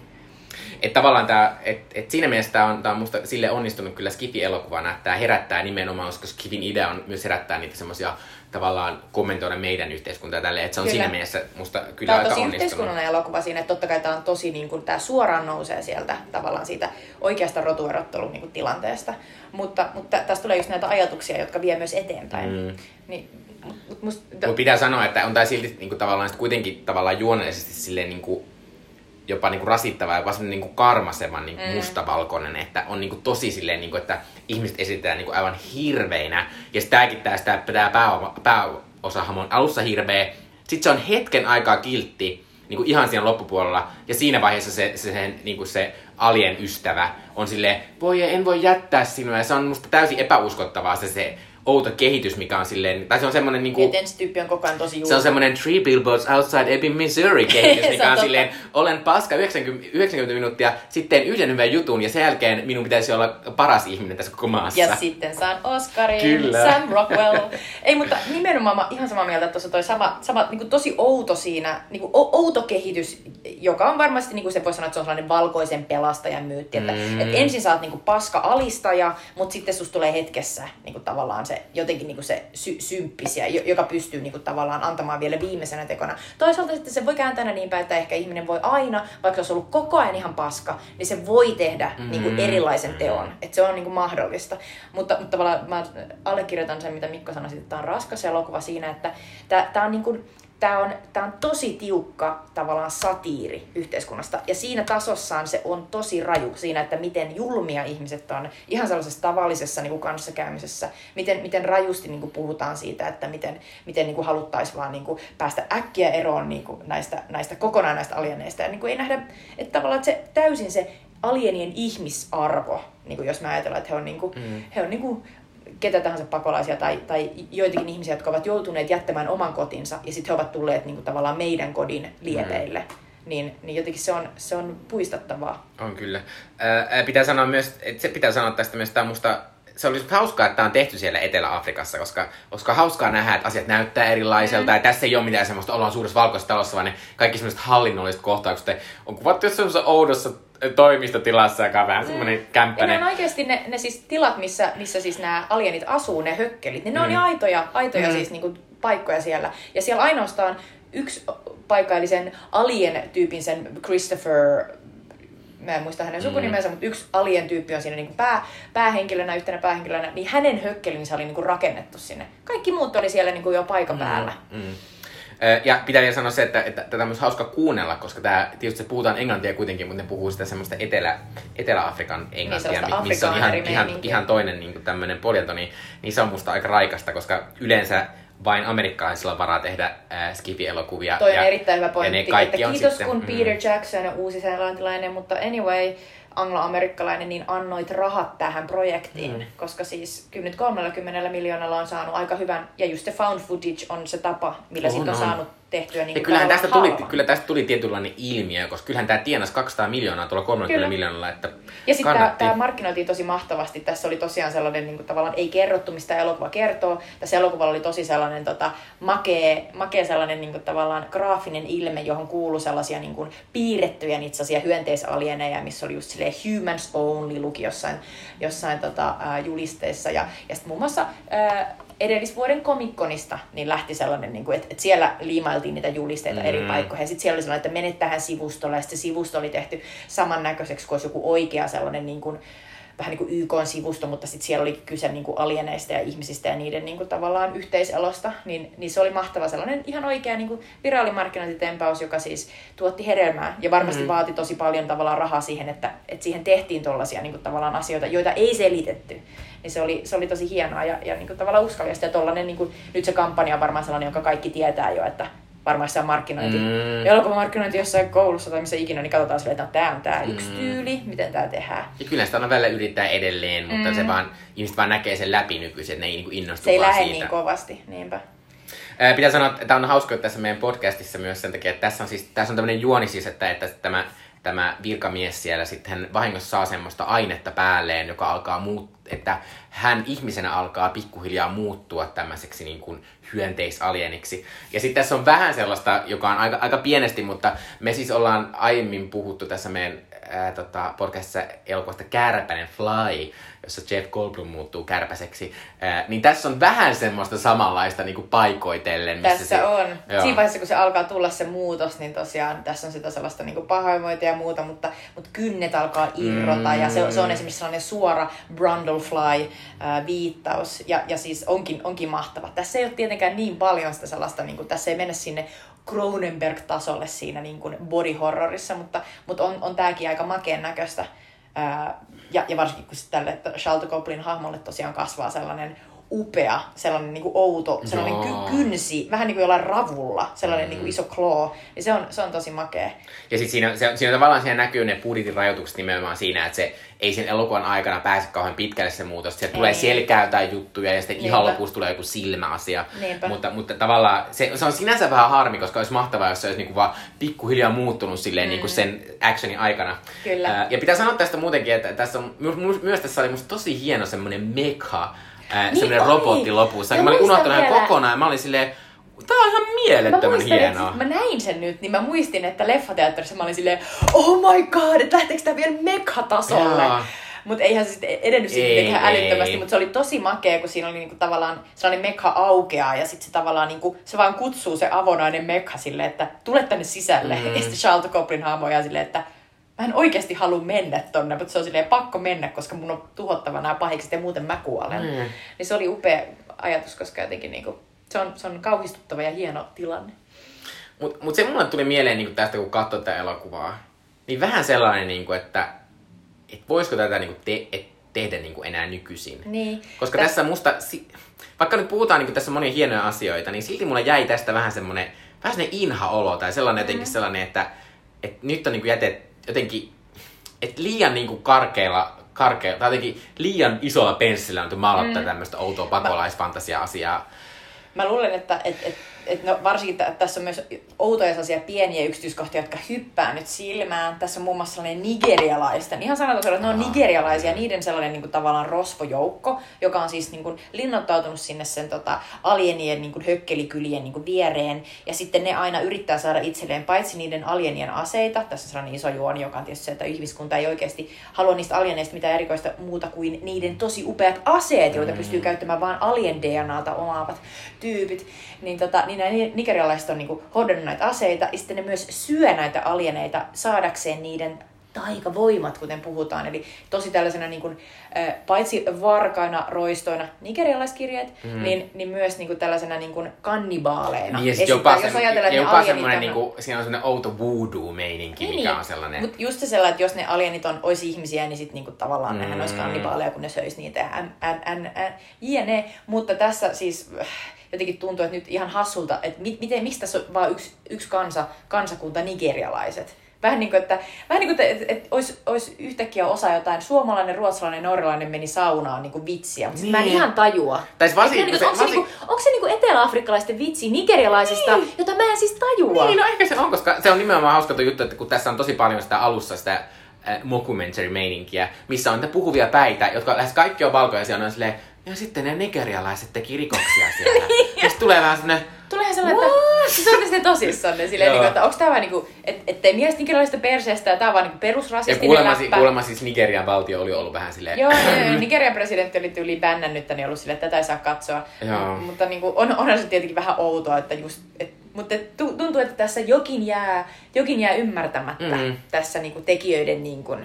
Että tavallaan tää, et, et siinä mielessä tämä on, tää on musta sille onnistunut kyllä Skifi-elokuvana, että tämä herättää nimenomaan, koska Skifin idea on myös herättää niitä semmoisia tavallaan kommentoida meidän yhteiskuntaa ja tälleen, että se on Kyllä. siinä mielessä musta kyllä Tämä on aika tosi onnistunut. yhteiskunnallinen elokuva siinä, että totta kai tämä on tosi, niin kuin, tämä suoraan nousee sieltä tavallaan siitä oikeasta rotuerottelun niin kuin, tilanteesta. Mutta, mutta tästä tulee just näitä ajatuksia, jotka vie myös eteenpäin. Mm. Niin, mut, mut musta, Mutta pitää sanoa, että on tämä silti niinku, tavallaan sit kuitenkin tavallaan juonellisesti silleen niinku, jopa niinku rasittava ja jopa semmoinen niinku karmasevan niinku Mm. mustavalkoinen, että on niinku tosi silleen, niinku, että ihmiset esitetään niinku aivan hirveinä. Ja sitten tämäkin tää, tää, tää pää, pääosahamo on alussa hirveä, sitten se on hetken aikaa kiltti, niinku ihan siinä loppupuolella, ja siinä vaiheessa se, se, se, niinku se alien ystävä on silleen, voi en voi jättää sinua, ja se on musta täysin epäuskottavaa se, se outo kehitys, mikä on silleen, tai se on semmoinen niinku... että ensi tyyppi on koko ajan tosi Se on semmoinen Three Billboards Outside Ebbing, Missouri (laughs) kehitys, Se mikä on on totta. silleen, olen paska 90, 90 minuuttia, sitten yhden hyvän jutun ja sen jälkeen minun pitäisi olla paras ihminen tässä koko maassa. Ja sitten saan Oscarin, Kyllä. Sam Rockwell. (laughs) Ei, mutta nimenomaan mä ihan samaa mieltä, että tuossa toi sama, sama niin kuin tosi outo siinä, niin kuin outo kehitys, joka on varmasti, niin kuin se voi sanoa, että se on sellainen valkoisen pelastajan myytti. Että, Mm. että ensin sä oot niin kuin paska alistaja, mutta sitten susta tulee hetkessä niin kuin tavallaan se jotenkin niin kuin se sy- symppisiä, jo- joka pystyy niin kuin tavallaan antamaan vielä viimeisenä tekona. Toisaalta sitten se voi kääntää niin päin, että ehkä ihminen voi aina, vaikka se olisi ollut koko ajan ihan paska, niin se voi tehdä niin kuin Mm. erilaisen teon. Että se on niin kuin mahdollista. Mutta, mutta tavallaan mä allekirjoitan sen, mitä Mikko sanoi, että tämä on raskas elokuva siinä, että tämä on niin kuin, Tämä on, tää on tosi tiukka tavallaan satiiri yhteiskunnasta. Ja siinä tasossaan se on tosi raju siinä, että miten julmia ihmiset on ihan sellaisessa tavallisessa niin kuin kanssakäymisessä. Miten, miten rajusti niin kuin puhutaan siitä, että miten, miten niin kuin haluttaisiin vaan niin kuin päästä äkkiä eroon niin kuin näistä, näistä kokonaan näistä alieneista. Ja niin kuin ei nähdä, että tavallaan että se täysin se alienien ihmisarvo, niin kuin jos me ajatellaan, että he on, niin kuin, Mm. he on niin kuin ketä tahansa pakolaisia tai, tai joitakin ihmisiä, jotka ovat joutuneet jättämään oman kotinsa ja sitten he ovat tulleet niin kuin, tavallaan meidän kodin liepeille. Mm. Niin, niin jotenkin se on, se on puistattavaa. On kyllä. Ää, pitää sanoa myös, että se pitää sanoa tästä myös, tämä musta se olisi hauskaa, että tämä on tehty siellä Etelä-Afrikassa, koska, koska hauskaa nähdä, että asiat näyttää erilaiselta. Mm. Ja tässä ei ole mitään semmoista, ollaan suuressa valkoisessa talossa, vaan ne kaikki semmoiset hallinnolliset kohtaukset on kuvattu jossain oudossa toimistotilassa, joka on vähän semmoinen Ja kämppäinen. ne on oikeasti ne, ne siis tilat, missä, missä siis nämä alienit asuu, ne hökkelit, niin ne on Mm. niin aitoja, aitoja Mm. siis niinku paikkoja siellä. Ja siellä ainoastaan yksi paikka, eli sen alien-tyypin, sen Christopher, mä en muista hänen sukunimensä, mutta yksi alien-tyyppi on siinä niinku pää, päähenkilönä, yhtenä päähenkilönä, niin hänen hökkelinsä oli niinku rakennettu sinne. Kaikki muut oli siellä niinku jo paikan päällä. Mm, mm. Ö, Ja pitää vielä sanoa se, että, että tätä on myös hauska kuunnella, koska tää, tietysti se puhutaan englantia kuitenkin, mutta ne puhuu sitä semmoista Etelä, Etelä-Afrikan englantia, mi- missä on ihan, ihan, ihan toinen niin tämmöinen poljento, niin, niin se on musta aika raikasta, koska yleensä vain amerikkalaisilla varaa tehdä äh, skifi-elokuvia. Toi on ja, erittäin hyvä ja pointti, ne kaikki että on kiitos sitten, kun mm. Peter Jackson on uusi seelantilainen, mutta anyway, angloamerikkalainen, niin annoit rahat tähän projektiin, Mm. koska siis kyllä nyt 30 miljoonalla on saanut aika hyvän, ja just se found footage on se tapa, millä On, siitä on, on. saanut tehtyä niin Ja kyllähän tästä, tuli, kyllä tästä tuli tietynlainen ilmiö, koska kyllähän tämä tienasi 200 miljoonaa tuolla 30 Kyllä. miljoonalla, että Ja sitten tämä, markkinoitiin tosi mahtavasti. Tässä oli tosiaan sellainen, niin kuin, tavallaan ei kerrottu, mistä elokuva kertoo. Tässä elokuvalla oli tosi sellainen tota, makea, makea sellainen niin kuin, tavallaan graafinen ilme, johon kuului sellaisia niin kuin, piirrettyjä niitä sellaisia hyönteisalieneja, missä oli just silleen humans only luki jossain, jossain tota, julisteessa. Ja, ja sitten muun muassa ää, edellisvuoden komikkonista niin lähti sellainen, niin kuin, että, että siellä liimailtiin niitä julisteita mm. eri paikkoihin. Ja sitten siellä oli sellainen, että menet tähän sivustolle. Ja sitten se sivusto oli tehty samannäköiseksi kuin olisi joku oikea sellainen niin kuin, vähän niin kuin YK-sivusto, mutta sitten siellä oli kyse niin kuin alieneista ja ihmisistä ja niiden niin kuin tavallaan yhteiselosta, niin, niin se oli mahtava sellainen ihan oikea niin kuin viraalimarkkinointitempaus, joka siis tuotti hedelmää ja varmasti mm. vaati tosi paljon tavallaan rahaa siihen, että, että siihen tehtiin tuollaisia niin kuin tavallaan asioita, joita ei selitetty. Niin se oli, se oli tosi hienoa ja, ja niin kuin tavallaan uskallista. Ja tollainen, niin kuin, nyt se kampanja on varmaan sellainen, joka kaikki tietää jo, että varmaan se on markkinointi. Mm. Elokuvamarkkinointi jossain koulussa tai missä ikinä, niin katsotaan silleen, että no, tämä on tämä mm. yksi tyyli, miten tämä tehdään. Ja kyllä sitä on välillä yrittää edelleen, mutta mm. se vaan, ihmiset vaan näkee sen läpi nykyisin, että ne ei niinku innostu Se ei lähde siitä. niin kovasti, niinpä. Pitää sanoa, että tämä on hauska tässä meidän podcastissa myös sen takia, että tässä on, siis, tässä on tämmöinen juoni siis, että, että tämä, tämä virkamies siellä sitten vahingossa saa semmoista ainetta päälleen, joka alkaa muut, että hän ihmisenä alkaa pikkuhiljaa muuttua tämmöiseksi niin kuin hyönteisalieniksi. Ja sitten tässä on vähän sellaista, joka on aika, aika pienesti, mutta me siis ollaan aiemmin puhuttu tässä meidän ää, tota, podcastissa elokuvasta Kärpänen Fly, jossa Jeff Goldblum muuttuu kärpäseksi. Ää, niin tässä on vähän semmoista samanlaista niin kuin paikoitellen. Missä tässä se, on. Joo. Siinä vaiheessa, kun se alkaa tulla se muutos, niin tosiaan tässä on sitä sellaista niin pahoinvointia ja muuta, mutta, mutta kynnet alkaa irrota mm. ja se, se on esimerkiksi sellainen suora Brundlefly äh, viittaus ja, ja siis onkin, onkin mahtava. Tässä ei ole tietenkään niin paljon sitä sellaista, niin kuin, tässä ei mennä sinne Cronenberg-tasolle siinä niin kuin body horrorissa, mutta, mutta on, on tämäkin aika makeen näköistä. Ää, ja, ja varsinkin kun tälle Charlotte Coplin hahmolle tosiaan kasvaa sellainen upea, sellainen niin kuin outo, sellainen ky- kynsi, vähän niin kuin jollain ravulla, sellainen mm. niin kuin iso claw, niin se on, se on tosi makea. Ja sitten siinä, se, siinä tavallaan siinä näkyy ne budjetin rajoitukset nimenomaan siinä, että se ei sen elokuvan aikana pääse kauhean pitkälle se muutos. Sieltä tulee selkää tai juttuja ja sitten ihan Niinpä. lopussa tulee joku silmäasia. Niinpä. Mutta, mutta tavallaan se, se, on sinänsä vähän harmi, koska olisi mahtavaa, jos se olisi niinku vaan pikkuhiljaa muuttunut silleen mm. niinku sen actionin aikana. Kyllä. Ää, ja pitää sanoa tästä muutenkin, että tässä on, my, my, myös tässä oli musta tosi hieno semmoinen mekha, ää, Niin semmoinen robotti lopussa. Mä mä olin unohtanut vielä. kokonaan ja mä olin silleen, tää on ihan Mä mielettömän muistan, hienoa. että mä näin sen nyt, niin mä muistin, että leffateatterissa mä olin silleen, oh my god, että lähteekö tää vielä mekha-tasolle? Joo. Mutta eihän se sitten edennyt Ei, sitten mitenkään ei. älyttömästi, mutta se oli tosi makea, kun siinä oli niinku tavallaan sellainen mekha aukeaa ja sitten se tavallaan niinku, se vaan kutsuu se avonainen mekha silleen, että tule tänne sisälle. Mm. Ja sitten Charlotte Coplin ihan silleen, että mä en oikeasti halua mennä tonne, mutta se on silleen pakko mennä, koska mun on tuhottava nämä pahikset ja muuten mä kuolen. Mm. Niin se oli upea ajatus, koska jotenkin niinku, se, on, se on kauhistuttava ja hieno tilanne. Mutta mut se mulle tuli mieleen niin tästä, kun katsoi tätä elokuvaa, niin vähän sellainen, niin kuin, että et voisiko tätä niin kuin te, et tehdä niin kuin enää nykyisin. Niin. Koska Täs- tässä musta, si- vaikka nyt puhutaan niin kuin tässä on monia hienoja asioita, niin silti mulle jäi tästä vähän semmoinen, vähän semmoinen inha-olo tai sellainen jotenkin Mm. sellainen, että, että nyt on niin kuin jätet jotenkin, että liian niin kuin karkeilla, karkeilla, tai jotenkin liian isolla penssillä on maalattaa mm. tämmöistä outoa pakolaisfantasia-asiaa. Mä luulen, että et, et, et no varsinkin t- tässä on myös outoja sellaisia pieniä yksityiskohtia, jotka hyppää nyt silmään. Tässä on muun muassa sellainen nigerialaisten, ihan sanatasolla, että ne on nigerialaisia, niiden sellainen niin kuin, tavallaan rosvojoukko, joka on siis niin kuin, linnoittautunut sinne sen tota, alienien niin kuin, hökkelikylien niin kuin, viereen. Ja sitten ne aina yrittää saada itselleen paitsi niiden alienien aseita, tässä on sellainen iso juoni, joka on tietysti se, että ihmiskunta ei oikeasti halua niistä alieneista mitään erikoista muuta kuin niiden tosi upeat aseet, joita pystyy käyttämään vain alien DNAta omaavat tyypit. Niin, tota, niin nämä nigerialaiset on niinku hoidannut näitä aseita ja sitten ne myös syö näitä alieneita saadakseen niiden taikavoimat, kuten puhutaan. Eli tosi tällaisena niin kuin, äh, paitsi varkaina, roistoina, nigerialaiskirjeet, mm. niin, niin myös niin kuin tällaisena niin kuin kannibaaleina. Niin, ja sit Esittää, jopa, jos se, ajatellaan, jopa alienit semmoinen, on- niinku, siinä on semmoinen outo voodoo-meininki, Niin, mikä on sellainen. Mut just se sellainen, että jos ne alienit on, olisi ihmisiä, niin sitten niinku tavallaan mm. nehän Mm. olisi kannibaaleja, kun ne söisi niitä ja n, n, n, n, jne. Mutta tässä siis äh, jotenkin tuntuu, että nyt ihan hassulta, että mit, miten, miksi tässä on vaan yksi, yksi kansa, kansakunta nigerialaiset. Vähän niin kuin, että, vähän niin kuin, että, että, että olisi, olisi yhtäkkiä osa jotain, suomalainen, ruotsalainen, norjalainen meni saunaan niin kuin vitsiä, mutta niin. mä en Niin. ihan tajua. Tai siis kun niin, se- onko, se, varsin- niinku, onko se niinku etelä-afrikkalaisten vitsi nigerialaisista, Niin. jota mä en siis tajua? Niin, no ehkä se on, koska se on nimenomaan hauska juttu, että kun tässä on tosi paljon sitä alussa sitä äh, mockumentary-meininkiä, missä on niitä puhuvia päitä, jotka lähes kaikki on valkoisia, siellä on silleen, ja sitten ne nigerialaiset teki rikoksia siellä. (laughs) Niin. ja sitten tulee vähän semmoinen, Tulee sellainen, että siis sitten tosissaan ne silleen, Joo. niin että onko tämä vaan niinku, et, ettei mielestä nigerialaisesta perseestä ja tämä on vaan niinku ja perusrasistinen kuulemma, si- kuulemma siis Nigerian valtio oli ollut vähän silleen, Joo, joo. (clears throat) Nigerian presidentti oli tyyli bännännyt tänne ollut silleen, että tätä ei saa katsoa. Joo. M- mutta niinku, on, onhan se tietenkin vähän outoa, että just, et, mutta tuntuu, että tässä jokin jää, jokin jää ymmärtämättä Mm. tässä niinku tekijöiden niinku,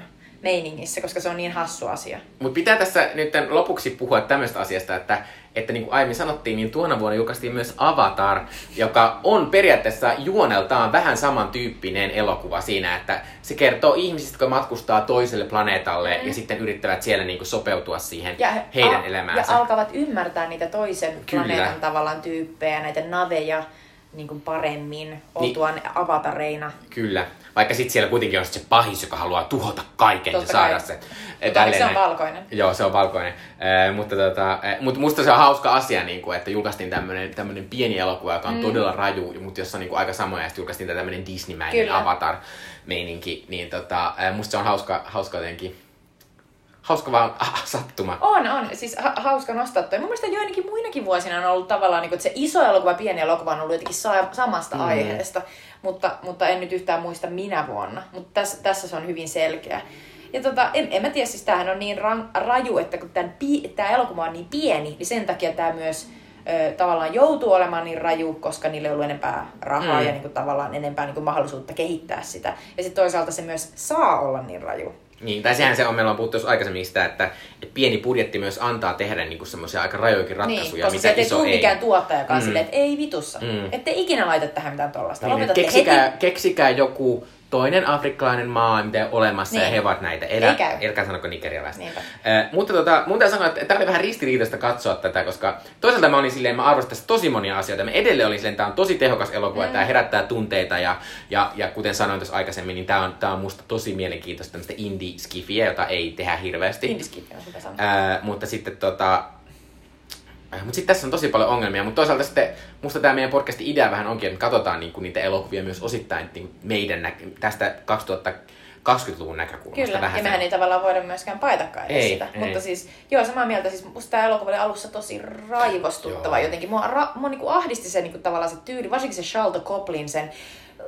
meiningissä, koska se on niin hassu asia. Mutta pitää tässä nyt lopuksi puhua tämmöistä asiasta, että, että niin kuin aiemmin sanottiin, niin tuona vuonna julkaistiin myös Avatar, joka on periaatteessa juoneltaan vähän samantyyppinen elokuva siinä, että se kertoo ihmisistä, jotka matkustaa toiselle planeetalle mm. ja sitten yrittävät siellä niin kuin sopeutua siihen ja, heidän a, elämäänsä. Ja alkavat ymmärtää niitä toisen Kyllä. planeetan tavallaan tyyppejä, näitä naveja niin kuin paremmin oltuaan niin, avatareina. Kyllä. Vaikka sitten siellä kuitenkin on se pahis, joka haluaa tuhota kaiken Totta ja saada kai. se. Mutta se on valkoinen. Joo, se on valkoinen. Äh, mutta, tota, äh, mutta musta se on hauska asia, niin kuin, että julkaistiin tämmöinen pieni elokuva, joka on mm. todella raju, mutta jossa on niin kuin aika samoja, ja sitten julkaistiin tämmöinen Disney-mäinen Avatar-meininki. Niin tota, musta se on hauska, hauska jotenkin hauska vaan ah, sattuma. On, on. Siis ha- hauska nostaa toi. Mun mielestä joinakin muinakin vuosina on ollut tavallaan, niin kuin, että se iso elokuva ja pieni elokuva on ollut jotenkin sa- samasta mm. aiheesta, mutta, mutta en nyt yhtään muista minä vuonna. Mutta tässä, tässä se on hyvin selkeä. Ja tota, en, en mä tiedä, siis tämähän on niin ran, raju, että kun tämä elokuva on niin pieni, niin sen takia tämä myös ö, tavallaan joutuu olemaan niin raju, koska niille ei ollut enempää rahaa mm. ja niin kuin, tavallaan enempää niin kuin, mahdollisuutta kehittää sitä. Ja sitten toisaalta se myös saa olla niin raju. Niin, tai sehän se on, meillä on puhuttu aikaisemmin sitä, että, että pieni budjetti myös antaa tehdä niinku semmoisia aika rajoikin ratkaisuja, niin, koska mitä iso ei. mikään tuottajakaan mm. silleen, että ei vitussa. Mm. Että ikinä laita tähän mitään tollasta. Niin, keksikää, heti. keksikää joku toinen afrikkalainen maa, mitä olemassa, niin. ja he ovat näitä. Elä, Ei käy. Elkä sanoko nigerialaista. Äh, mutta tota, mun täytyy sanoa, että tämä oli vähän ristiriitaista katsoa tätä, koska toisaalta mä olin silleen, mä arvostan tässä tosi monia asioita. Mä edelleen olin silleen, tämä on tosi tehokas elokuva, mm. tämä herättää tunteita, ja, ja, ja kuten sanoin tuossa aikaisemmin, niin tämä on, tää on musta tosi mielenkiintoista tämmöistä indie-skifiä, jota ei tehdä hirveästi. Indie-skifiä, äh, Mutta sitten tota, Äh, mutta sitten tässä on tosi paljon ongelmia, mutta toisaalta sitten musta tämä meidän podcastin idea vähän onkin, että katsotaan niinku niitä elokuvia myös osittain niinku meidän nä- tästä 2020-luvun näkökulmasta. Kyllä, vähän ja mehän ei tavallaan voida myöskään paitakaan edes ei, sitä. Ei. Mutta siis, joo, samaa mieltä, siis musta tämä elokuva oli alussa tosi raivostuttava joo. jotenkin. Mua, ra- mua niinku ahdisti se niinku, tavallaan se tyyli, varsinkin se Shalto Coplin sen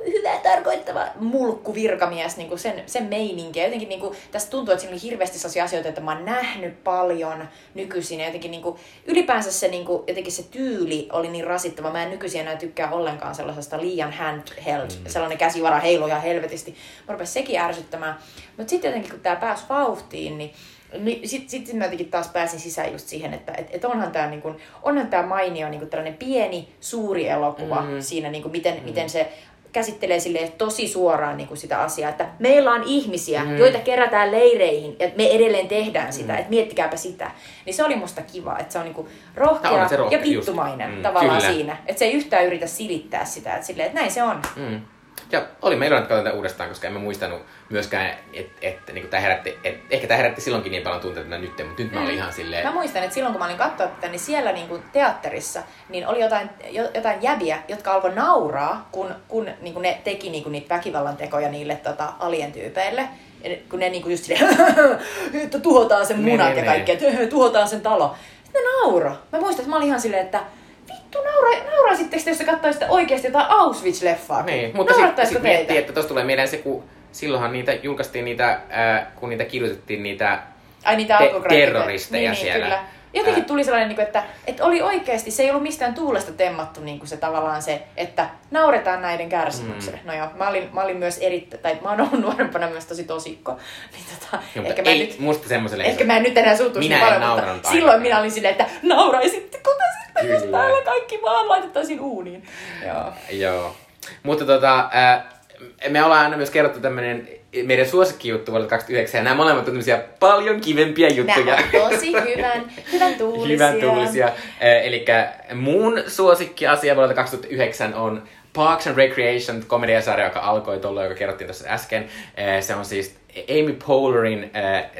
hyvää tarkoittava mulkku virkamies, niin kuin sen, sen meininki. Ja jotenkin niin kuin, tästä tuntuu, että siinä oli hirveästi sellaisia asioita, että mä oon nähnyt paljon nykyisin. Ja jotenkin niin kuin, ylipäänsä se, niin kuin, jotenkin se tyyli oli niin rasittava. Mä en nykyisin enää tykkää ollenkaan sellaisesta liian handheld, mm. sellainen käsivara heiloja helvetisti. Mä rupesin sekin ärsyttämään. Mutta sitten jotenkin, kun tämä pääsi vauhtiin, niin niin sitten sit mä jotenkin taas pääsin sisään just siihen, että et, et onhan tämä niin onhan tää mainio niin tällainen pieni, suuri elokuva mm. siinä, niin kuin miten, mm. miten se käsittelee sille tosi suoraan niin kuin sitä asiaa, että meillä on ihmisiä, mm. joita kerätään leireihin, ja me edelleen tehdään sitä, mm. että miettikääpä sitä. Niin se oli musta kiva, että se on niin kuin rohkea, on rohkea ja pittumainen mm, tavallaan kyllä. siinä. Että se ei yhtään yritä silittää sitä, että, silleen, että näin se on. Mm. Ja oli meillä että katsotaan uudestaan, koska emme muistanut myöskään, että et, niin tämä herätti, et, ehkä tämä herätti silloinkin niin paljon tunteita nyt, mutta nyt mä olin mm. ihan silleen... Mä muistan, että silloin kun mä olin katsoa tätä, niin siellä niin kuin teatterissa niin oli jotain, jotain jäbiä, jotka alkoi nauraa, kun, kun niin kuin ne teki niin kuin niitä väkivallan tekoja niille tota, alientyypeille. Kun ne niin kuin just silleen, (laughs) että tuhotaan sen munat niin, ja niin, kaikki, niin. että (laughs) tuhotaan sen talo. Sitten ne naura. Mä muistan, että mä olin ihan silleen, että vittu, naura, nauraisitteko te, jos te katsoisitte oikeasti jotain Auschwitz-leffaa? Niin, mutta sitten sit miettii, että tuossa tulee mieleen se, kun silloinhan niitä julkaistiin niitä, kun niitä kirjoitettiin niitä, Ai, niitä te- terroristeja niin, niin, siellä. Kyllä. Jotenkin tuli sellainen, niin että, että oli oikeasti, se ei ollut mistään tuulesta temmattu niin kuin se tavallaan se, että nauretaan näiden kärsimykselle. Mm. No joo, mä olin, mä olin myös erittäin, tai mä oon ollut nuorempana myös tosi tosikko. (laughs) Niin tota, joo, ehkä mä ei, nyt, musta semmoiselle Ehkä mä en nyt enää suuttuisi niin paljon, mutta silloin minä olin silleen, että nauraisitteko te sitten, jos täällä kaikki vaan laitettaisiin uuniin. Joo. joo. Mutta tota, äh, me ollaan aina myös kerrottu tämmöinen meidän suosikkijuttu vuodelta 2009, ja nämä molemmat on tämmöisiä paljon kivempiä juttuja. Nämä on tosi hyvän, hyvän tuulisia. hyvän tuulisia. Eli mun suosikkiasia vuodelta 2009 on Parks and Recreation, komediasarja, joka alkoi tuolla, joka kerrottiin tuossa äsken. Se on siis Amy Poehlerin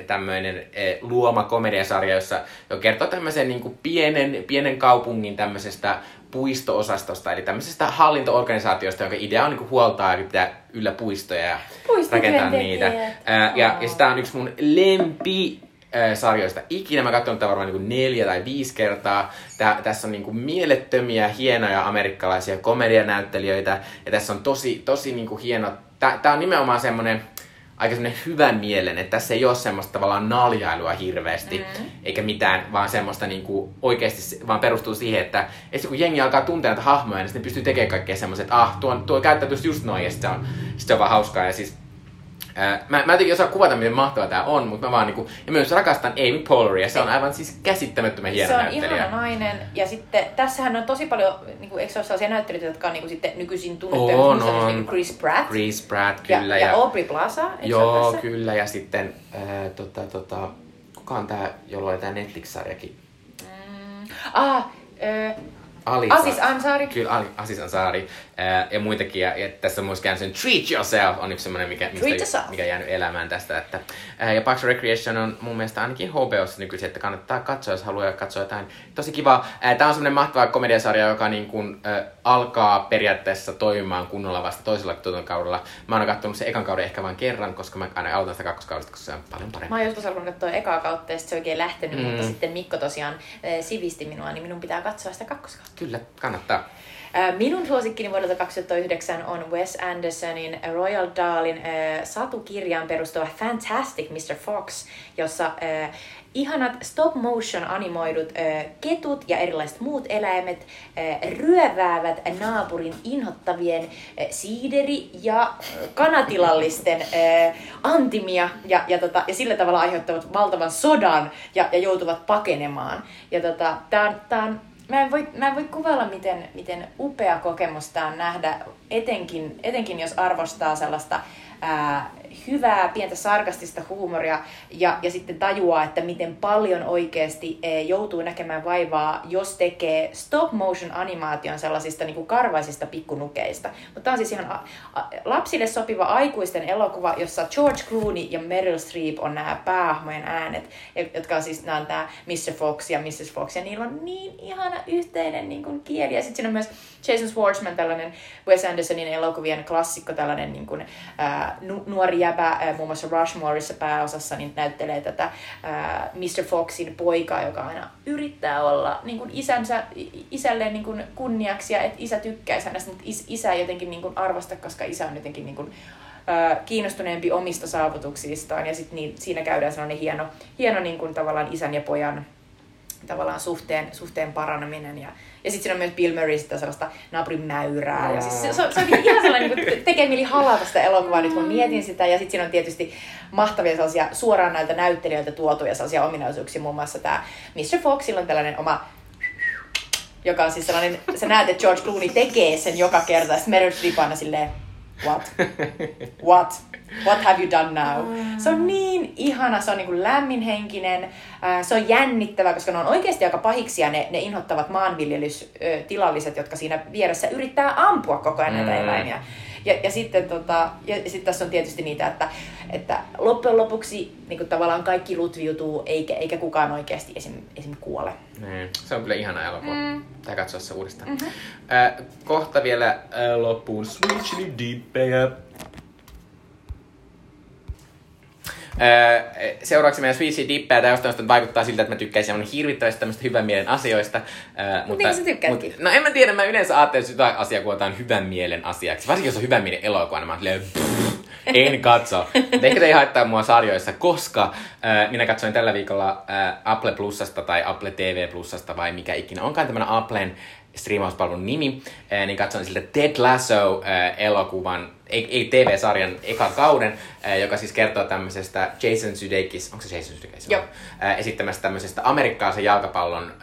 tämmöinen luoma komediasarja, jossa joka kertoo tämmöisen niin kuin pienen, pienen kaupungin tämmöisestä puisto-osastosta, eli tämmöisestä hallinto-organisaatiosta, jonka idea on niin huoltaa ja pitää yllä puistoja ja rakentaa niitä. Ää, ja, ja sitä on yksi mun lempi sarjoista ikinä. Mä katson tätä varmaan niin neljä tai viisi kertaa. Tää, tässä on niin kuin mielettömiä, hienoja amerikkalaisia komedianäyttelijöitä. Ja tässä on tosi, tosi niin kuin hieno... Tää, tää on nimenomaan semmonen aika semmoinen hyvän mielen, että tässä ei ole semmoista tavallaan naljailua hirveästi, mm. eikä mitään, vaan semmoista niinku oikeasti, vaan perustuu siihen, että että kun jengi alkaa tuntea näitä hahmoja, niin sitten pystyy tekemään kaikkea semmoiset, että ah, tuo, tuo käyttäytyisi just noin, ja sitten se on, sit se on vaan hauskaa, ja siis Ää, mä, mä jotenkin osaa kuvata, miten mahtava tää on, mutta mä vaan niinku, ja myös rakastan Amy Poehleria, se on aivan siis käsittämättömän hieno Se on näyttelijä. ihana nainen. Ja sitten tässähän on tosi paljon, niin kuin, eikö se ole sellaisia näyttelijöitä, jotka on niin kuin, sitten nykyisin tunnettuja, On, on. Niin kuin Chris Pratt. Chris Pratt, ja, kyllä. ja, Aubrey Plaza, eikö Joo, tässä? kyllä. Ja sitten, ää, tota, tota, kuka on tää, jolla oli tää Netflix-sarjakin? Mm. Ah, ö, Ali Aziz Ansari. Kyllä, Ali, Aziz Ansari. Ää, ja muitakin. Ja, ja tässä on myös sen Treat Yourself on yksi semmoinen, mikä, yourself. mikä jäänyt elämään tästä. Että, ää, ja Parks Recreation on mun mielestä ainakin HBOssa nykyisin, että kannattaa katsoa, jos haluaa katsoa jotain. Tosi kiva. Ää, tää on semmoinen mahtava komediasarja, joka niin kuin, ää, alkaa periaatteessa toimimaan kunnolla vasta toisella tuotantokaudella. Mä oon katsonut sen ekan kauden ehkä vain kerran, koska mä aina aloitan sitä kakkoskaudesta, koska se on paljon parempi. Mä oon joskus halunnut katsoa ekaa kautta ja sit se oikein lähtenyt, Mm. mutta sitten Mikko tosiaan eh, sivisti minua, niin minun pitää katsoa sitä kakkoskautta. Kyllä, kannattaa. Minun suosikkini vuodelta 2009 on Wes Andersonin Royal Dahlin äh, satukirjaan perustuva Fantastic Mr. Fox, jossa äh, ihanat stop motion animoidut äh, ketut ja erilaiset muut eläimet ryöväävät naapurin inhottavien siideri- ja kanatilallisten antimia ja, ja, tota, ja sillä tavalla aiheuttavat valtavan sodan ja, ja joutuvat pakenemaan. Ja tota, tää on, tää on Mä en voi, mä en voi kuvailla, miten, miten upea kokemus tää on nähdä, etenkin, etenkin jos arvostaa sellaista ää, hyvää, pientä sarkastista huumoria ja, ja sitten tajuaa, että miten paljon oikeasti e, joutuu näkemään vaivaa, jos tekee stop motion animaation sellaisista niin kuin karvaisista pikkunukeista. Mutta tämä on siis ihan a, a, lapsille sopiva aikuisten elokuva, jossa George Clooney ja Meryl Streep on nämä päähahmojen äänet, ja- jotka on siis nämä, on tämä Mr. Fox ja Mrs. Fox, ja niillä on niin ihana yhteinen niin kuin, kieli. Ja sitten siinä on myös Jason Schwartzman, tällainen Wes Andersonin elokuvien klassikko, tällainen niin kuin, ää, nu- nuori jäbä, ää, muun muassa Rushmoreissa pääosassa, niin näyttelee tätä ää, Mr. Foxin poikaa, joka aina yrittää olla niin kuin isänsä, isälleen niin kuin kunniaksi, ja että isä tykkäisi hänestä, mutta is, isä jotenkin niin kuin arvosta, koska isä on jotenkin niin kuin, kiinnostuneempi omista saavutuksistaan, ja sitten niin, siinä käydään sellainen hieno, hieno niin kuin, tavallaan isän ja pojan tavallaan suhteen, suhteen paraneminen. Ja, ja sitten siinä on myös Bill Murray sitä sellaista naapurin mäyrää. Ja siis se, se, on- se on ihan sellainen, niin tekee mieli halata sitä elokuvaa nyt, kun mietin sitä. Ja sitten siinä on tietysti mahtavia sellaisia suoraan näiltä näyttelijöiltä tuotuja sellaisia ominaisuuksia. Muun muassa tämä Mr. Foxilla on tällainen oma joka on siis sellainen, sä näet, että George Clooney tekee sen joka kerta, ja sitten Meryl Streep aina silleen, what? What? What have you done now? Se on niin ihana, se on niin lämminhenkinen, se on jännittävä, koska ne on oikeasti aika pahiksia ne, ne inhottavat maanviljelystilalliset, jotka siinä vieressä yrittää ampua koko ajan näitä Mm. eläimiä. Ja, ja sitten tota, ja, ja sit tässä on tietysti niitä, että, että loppujen lopuksi niin kuin tavallaan kaikki lutviutuu, eikä, eikä kukaan oikeasti esim, esim kuole. Niin, se on kyllä ihana elokuva. Mm. Mm. Tää katsoa se uudestaan. Mhm. Mm-hmm. Äh, kohta vielä äh, loppuun Switchly Dippejä. Äh, seuraavaksi meidän Dippejä. Tää jostain vaikuttaa siltä, että mä tykkäisin aivan hirvittävästi tämmöistä hyvän mielen asioista. Äh, mutta, niin sä tykkäätkin? no en mä tiedä, mä yleensä ajattelen, että jotain asiaa kuvataan hyvän mielen asiaksi. Varsinkin jos on hyvän mielen elokuva, niin mä silleen, en katso. (laughs) Ehkä se ei haittaa mua sarjoissa, koska äh, minä katsoin tällä viikolla äh, Apple Plusasta tai Apple TV Plusasta vai mikä ikinä onkaan tämmönen Applen striimauspalvelun nimi, äh, niin katsoin siltä Ted Lasso-elokuvan, ei, ei TV-sarjan ekan kauden, äh, joka siis kertoo tämmöisestä Jason Sudeikis, onko se Jason Sudeikis? Joo. Esittämästä tämmöisestä amerikkalaisen jalkapallon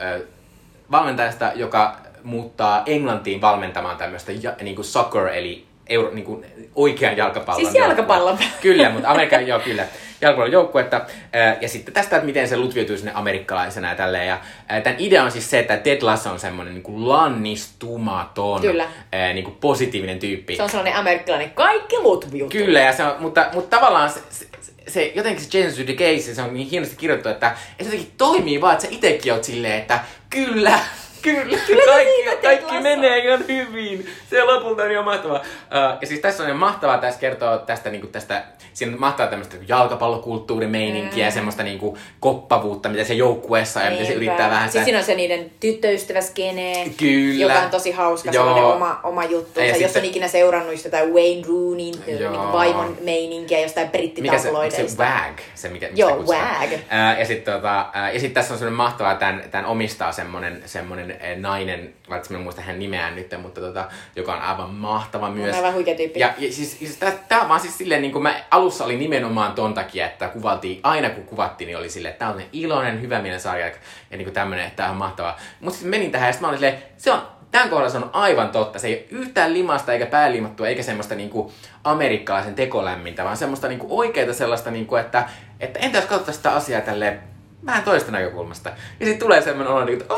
valmentajasta, joka muuttaa Englantiin valmentamaan tämmöistä ja, niin kuin soccer, eli euro, niin kuin oikean jalkapallon. Siis jalkapallon. Kyllä, mutta Amerikan, joo kyllä, jalkapallon joukkuetta. Ää, Ja sitten tästä, että miten se lutviutuu sinne amerikkalaisena ja tälleen. Ja ää, tämän idea on siis se, että Ted Lasso on semmoinen niin kuin lannistumaton, Kyllä. ää, niin kuin positiivinen tyyppi. Se on sellainen amerikkalainen, kaikki lutviutuu. Kyllä, ja se on, mutta, mutta tavallaan se, se, se jotenkin se James Sudeikis, se on niin hienosti kirjoittu, että, että se jotenkin toimii vaan, että sä itekin oot silleen, että kyllä, kyllä, kyllä kaikki, niin, kaikki menee ihan hyvin. Se lopulta on ihan mahtavaa. Uh, ja siis tässä on ihan mahtavaa tässä kertoo tästä, niinku, tästä siinä on mahtavaa tämmöistä jalkapallokulttuurimeininkiä mm. ja semmoista niinku, koppavuutta, mitä se joukkueessa ja miten se yrittää vähän Siis sitä... siinä on se niiden tyttöystävä skene, Kyllä. joka on tosi hauska, Joo. sellainen oma, oma juttu. Ja Ja jos sitten- on ikinä seurannut jotain Wayne Rooneyn Joo. niin vaimon meininkiä jostain mikä se, se WAG, se mikä, mistä Joo, kutsutaan? WAG. Ää, ja sitten tota, ja sit tässä on semmoinen mahtavaa, tämän, tämän omistaa semmoinen, semmoinen eh, nainen, vaikka mä en muista hänen nimeään nyt, mutta tota, joka on aivan mahtava myös. aivan huikea tyyppi. Ja, ja siis, siis tää, tää vaan siis silleen, niin kuin mä alussa oli nimenomaan ton takia, että kuvaltiin, aina kun kuvattiin, niin oli silleen, että tää on iloinen, hyvä mielen sarja, ja niin kuin tämmönen, että tää on mahtavaa. Mutta sitten menin tähän, ja sitten mä olin silleen, se on, tämän kohdalla se on aivan totta. Se ei ole yhtään limasta eikä pääliimattua, eikä semmoista niinku amerikkalaisen tekolämmintä, vaan semmoista niinku oikeita sellaista, niinku, että, että entä jos katsotaan sitä asiaa tälleen vähän toista näkökulmasta. Ja sitten tulee semmoinen olo, niin, että!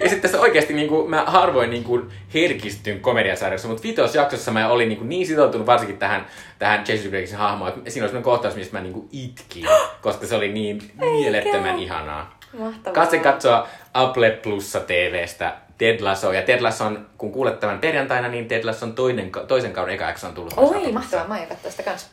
Ja sitten se oikeasti, niin kuin, mä harvoin niin kuin, herkistyn komediasarjassa, mutta vitosjaksossa mä olin niin, kuin, niin sitoutunut varsinkin tähän, tähän Jason Greggsin hahmoon, että siinä oli semmoinen kohtaus, missä mä niin kuin, itkin, koska se oli niin mielettömän ihanaa. Mahtavaa. Katse katsoa Apple Plussa TVstä Ted Lasso. Ja Ted Lasson, kun kuulet tämän perjantaina, niin Ted Lasson toinen, toisen kauden eka jakso on tullut. Oi, mahtavaa. Mä aion katsoa sitä kanssa.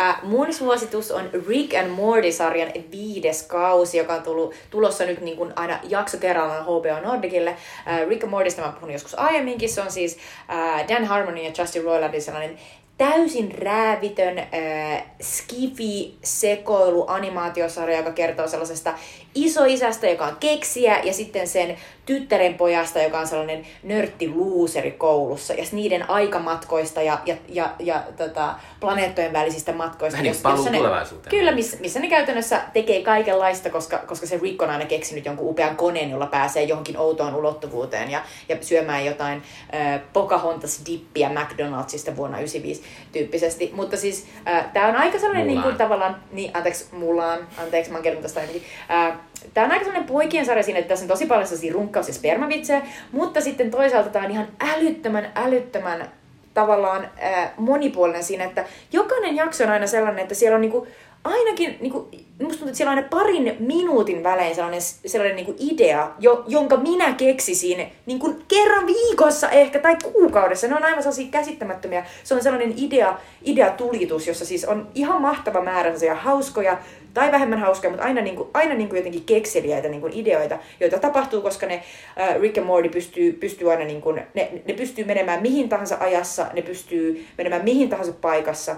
Äh, mun suositus on Rick and Morty-sarjan viides kausi, joka on tullut, tulossa nyt niin kuin aina jakso kerrallaan HBO Nordicille. Äh, Rick and Mortysta mä oon puhunut joskus aiemminkin. Se on siis äh, Dan Harmon ja Justin Roilandin sellainen täysin räävitön äh, skifi sekoilu animaatiosarja, joka kertoo sellaisesta isoisästä, joka on keksiä, ja sitten sen tyttären pojasta, joka on sellainen nörtti luuseri koulussa, ja niiden aikamatkoista ja, ja, ja, ja tota, planeettojen välisistä matkoista. Vähän niin kuin paluu ne, tulevaisuuteen. Kyllä, missä, missä ne käytännössä tekee kaikenlaista, koska, koska se Rick on aina keksinyt jonkun upean koneen, jolla pääsee johonkin outoon ulottuvuuteen ja, ja syömään jotain äh, Pocahontas-dippiä McDonaldsista vuonna 95 tyyppisesti. Mutta siis äh, tämä on aika sellainen niin kuin tavallaan, niin anteeksi, Mulan, anteeksi, mä oon kertonut tästä ainakin. Äh, Tämä on aika sellainen poikien sarja siinä, että tässä on tosi paljon sellaisia runkkaus- ja spermavitsejä, mutta sitten toisaalta tämä on ihan älyttömän, älyttömän tavallaan ää, monipuolinen siinä, että jokainen jakso on aina sellainen, että siellä on niinku, ainakin, niinku, musta tuntuu, että siellä on aina parin minuutin välein sellainen, sellainen niinku idea, jo, jonka minä keksisin niinku kerran viikossa ehkä tai kuukaudessa. Ne on aivan sellaisia käsittämättömiä. Se on sellainen idea, ideatulitus, jossa siis on ihan mahtava määrä sellaisia hauskoja tai vähemmän hauskoja, mutta aina, niinku, aina niinku jotenkin kekseliäitä niinku ideoita, joita tapahtuu, koska ne äh, Rick and Morty pystyy, pystyy aina, niinku, ne, ne pystyy menemään mihin tahansa ajassa, ne pystyy menemään mihin tahansa paikassa,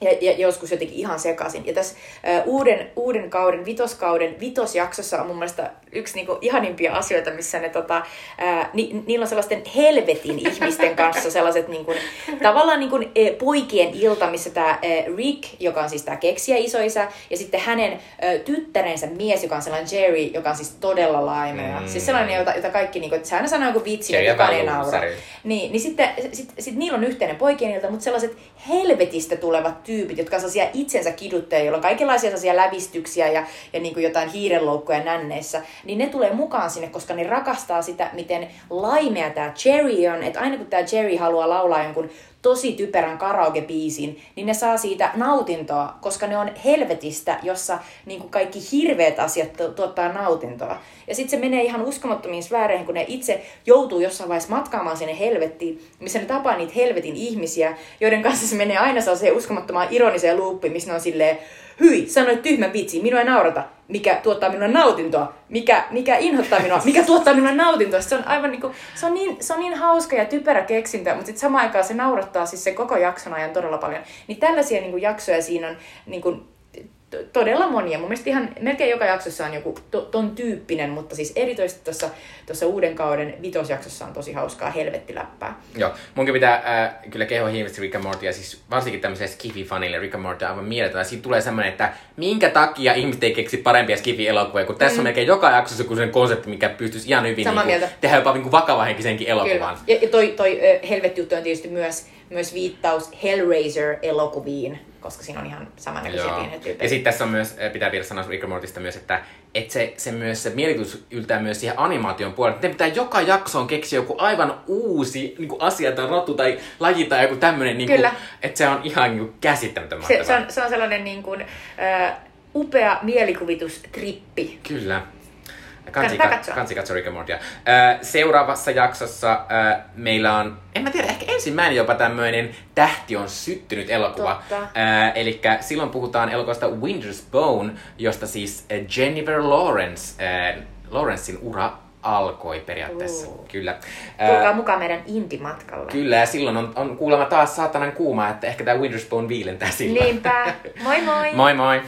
ja, ja joskus jotenkin ihan sekaisin. Ja tässä äh, uuden, uuden kauden, vitoskauden, vitosjaksossa on mun mielestä yksi niinku ihanimpia asioita, missä ne tota, äh, ni, niillä on sellaisten helvetin ihmisten kanssa sellaiset niinku, tavallaan niinku, e, poikien ilta, missä tämä Rick, joka on siis tämä keksiä isoisä, ja sitten hänen äh, tyttärensä mies, joka on sellainen Jerry, joka on siis todella laimea. Mm. Siis sellainen, jota, jota kaikki, niinku, että se aina sanoo joku vitsi, kukaan vähän ei naura. Niin, niin sitten sit, sit niillä on yhteinen poikien ilta, mutta sellaiset helvetistä tulevat tyypit, jotka on sellaisia itsensä kiduttajia, joilla on kaikenlaisia sellaisia lävistyksiä ja, ja niin kuin jotain hiirenloukkuja nänneissä, niin ne tulee mukaan sinne, koska ne rakastaa sitä, miten laimea tämä Jerry on. Että aina kun tämä Jerry haluaa laulaa jonkun tosi typerän karaoke-biisin, niin ne saa siitä nautintoa, koska ne on helvetistä, jossa niin kuin kaikki hirveät asiat tu- tuottaa nautintoa. Ja sitten se menee ihan uskomattomiin sfääreihin, kun ne itse joutuu jossain vaiheessa matkaamaan sinne helvettiin, missä ne tapaa niitä helvetin ihmisiä, joiden kanssa se menee aina sellaiseen uskomattomaan ironiseen luuppiin, missä ne on silleen, hyi, sanoit tyhmän vitsi, minua ei naurata, mikä tuottaa minulle nautintoa, mikä, mikä inhottaa minua, mikä tuottaa minulle nautintoa. Se on aivan niinku, se on niin, se on niin hauska ja typerä keksintö, mutta sitten samaan aikaan se naurattaa siis se koko jakson ajan todella paljon. Niin tällaisia niinku jaksoja siinä on niinku, t- todella monia. Mun mielestä ihan melkein joka jaksossa on joku to, ton tyyppinen, mutta siis erityisesti tuossa, tuossa uuden kauden vitosjaksossa on tosi hauskaa helvettiläppää. Joo, munkin pitää äh, kyllä kehoa hiivasti Rick and Morty, ja siis varsinkin tämmöiselle skifi-fanille Rick and Morty on aivan mieletön. Siitä tulee semmoinen, että minkä takia ihmiset ei keksi parempia skifi-elokuvia, kun tässä on melkein joka jaksossa joku sen konsepti, mikä pystyisi ihan hyvin Mm. Samaa niinku, mieltä. tehdä jopa niinku vakavahenkisenkin Kyllä. elokuvan. Ja, ja toi, toi ö, helvetti-juttu on tietysti myös, myös viittaus Hellraiser-elokuviin, koska siinä on ihan samannäköisiä pieniä Ja tyyppejä. sitten tässä on myös, äh, pitää vielä sanoa Rick Mortista myös, että, että se, se myös se mielikuvitus yltää myös siihen animaation puolelle. Ne pitää joka jaksoon keksiä joku aivan uusi niin kuin asia tai rotu tai laji tai joku tämmöinen, niin Kyllä. että se on ihan niin kuin käsittämätön Se, se, on, se on sellainen niin kuin, ö, upea mielikuvitustrippi. Kyllä. Kansi, ka- katsoa. kansi katsoa Rick and Mortya. Ö, seuraavassa jaksossa ö, meillä on, en mä tiedä, ehkä ensimmäinen jopa tämmöinen Tähti on syttynyt elokuva. Totta. Eli silloin puhutaan elokuvasta Winter's Bone, josta siis ö, Jennifer Lawrence, ö, Lawrencein ura alkoi periaatteessa. Oo. Kyllä. Tulkaa Ö, mukaan meidän intimatkalle. Kyllä, ja silloin on, on kuulemma taas saatanan kuuma, että ehkä tämä Winter's Bone viilentää silloin. Niinpä. Moi moi! Moi moi!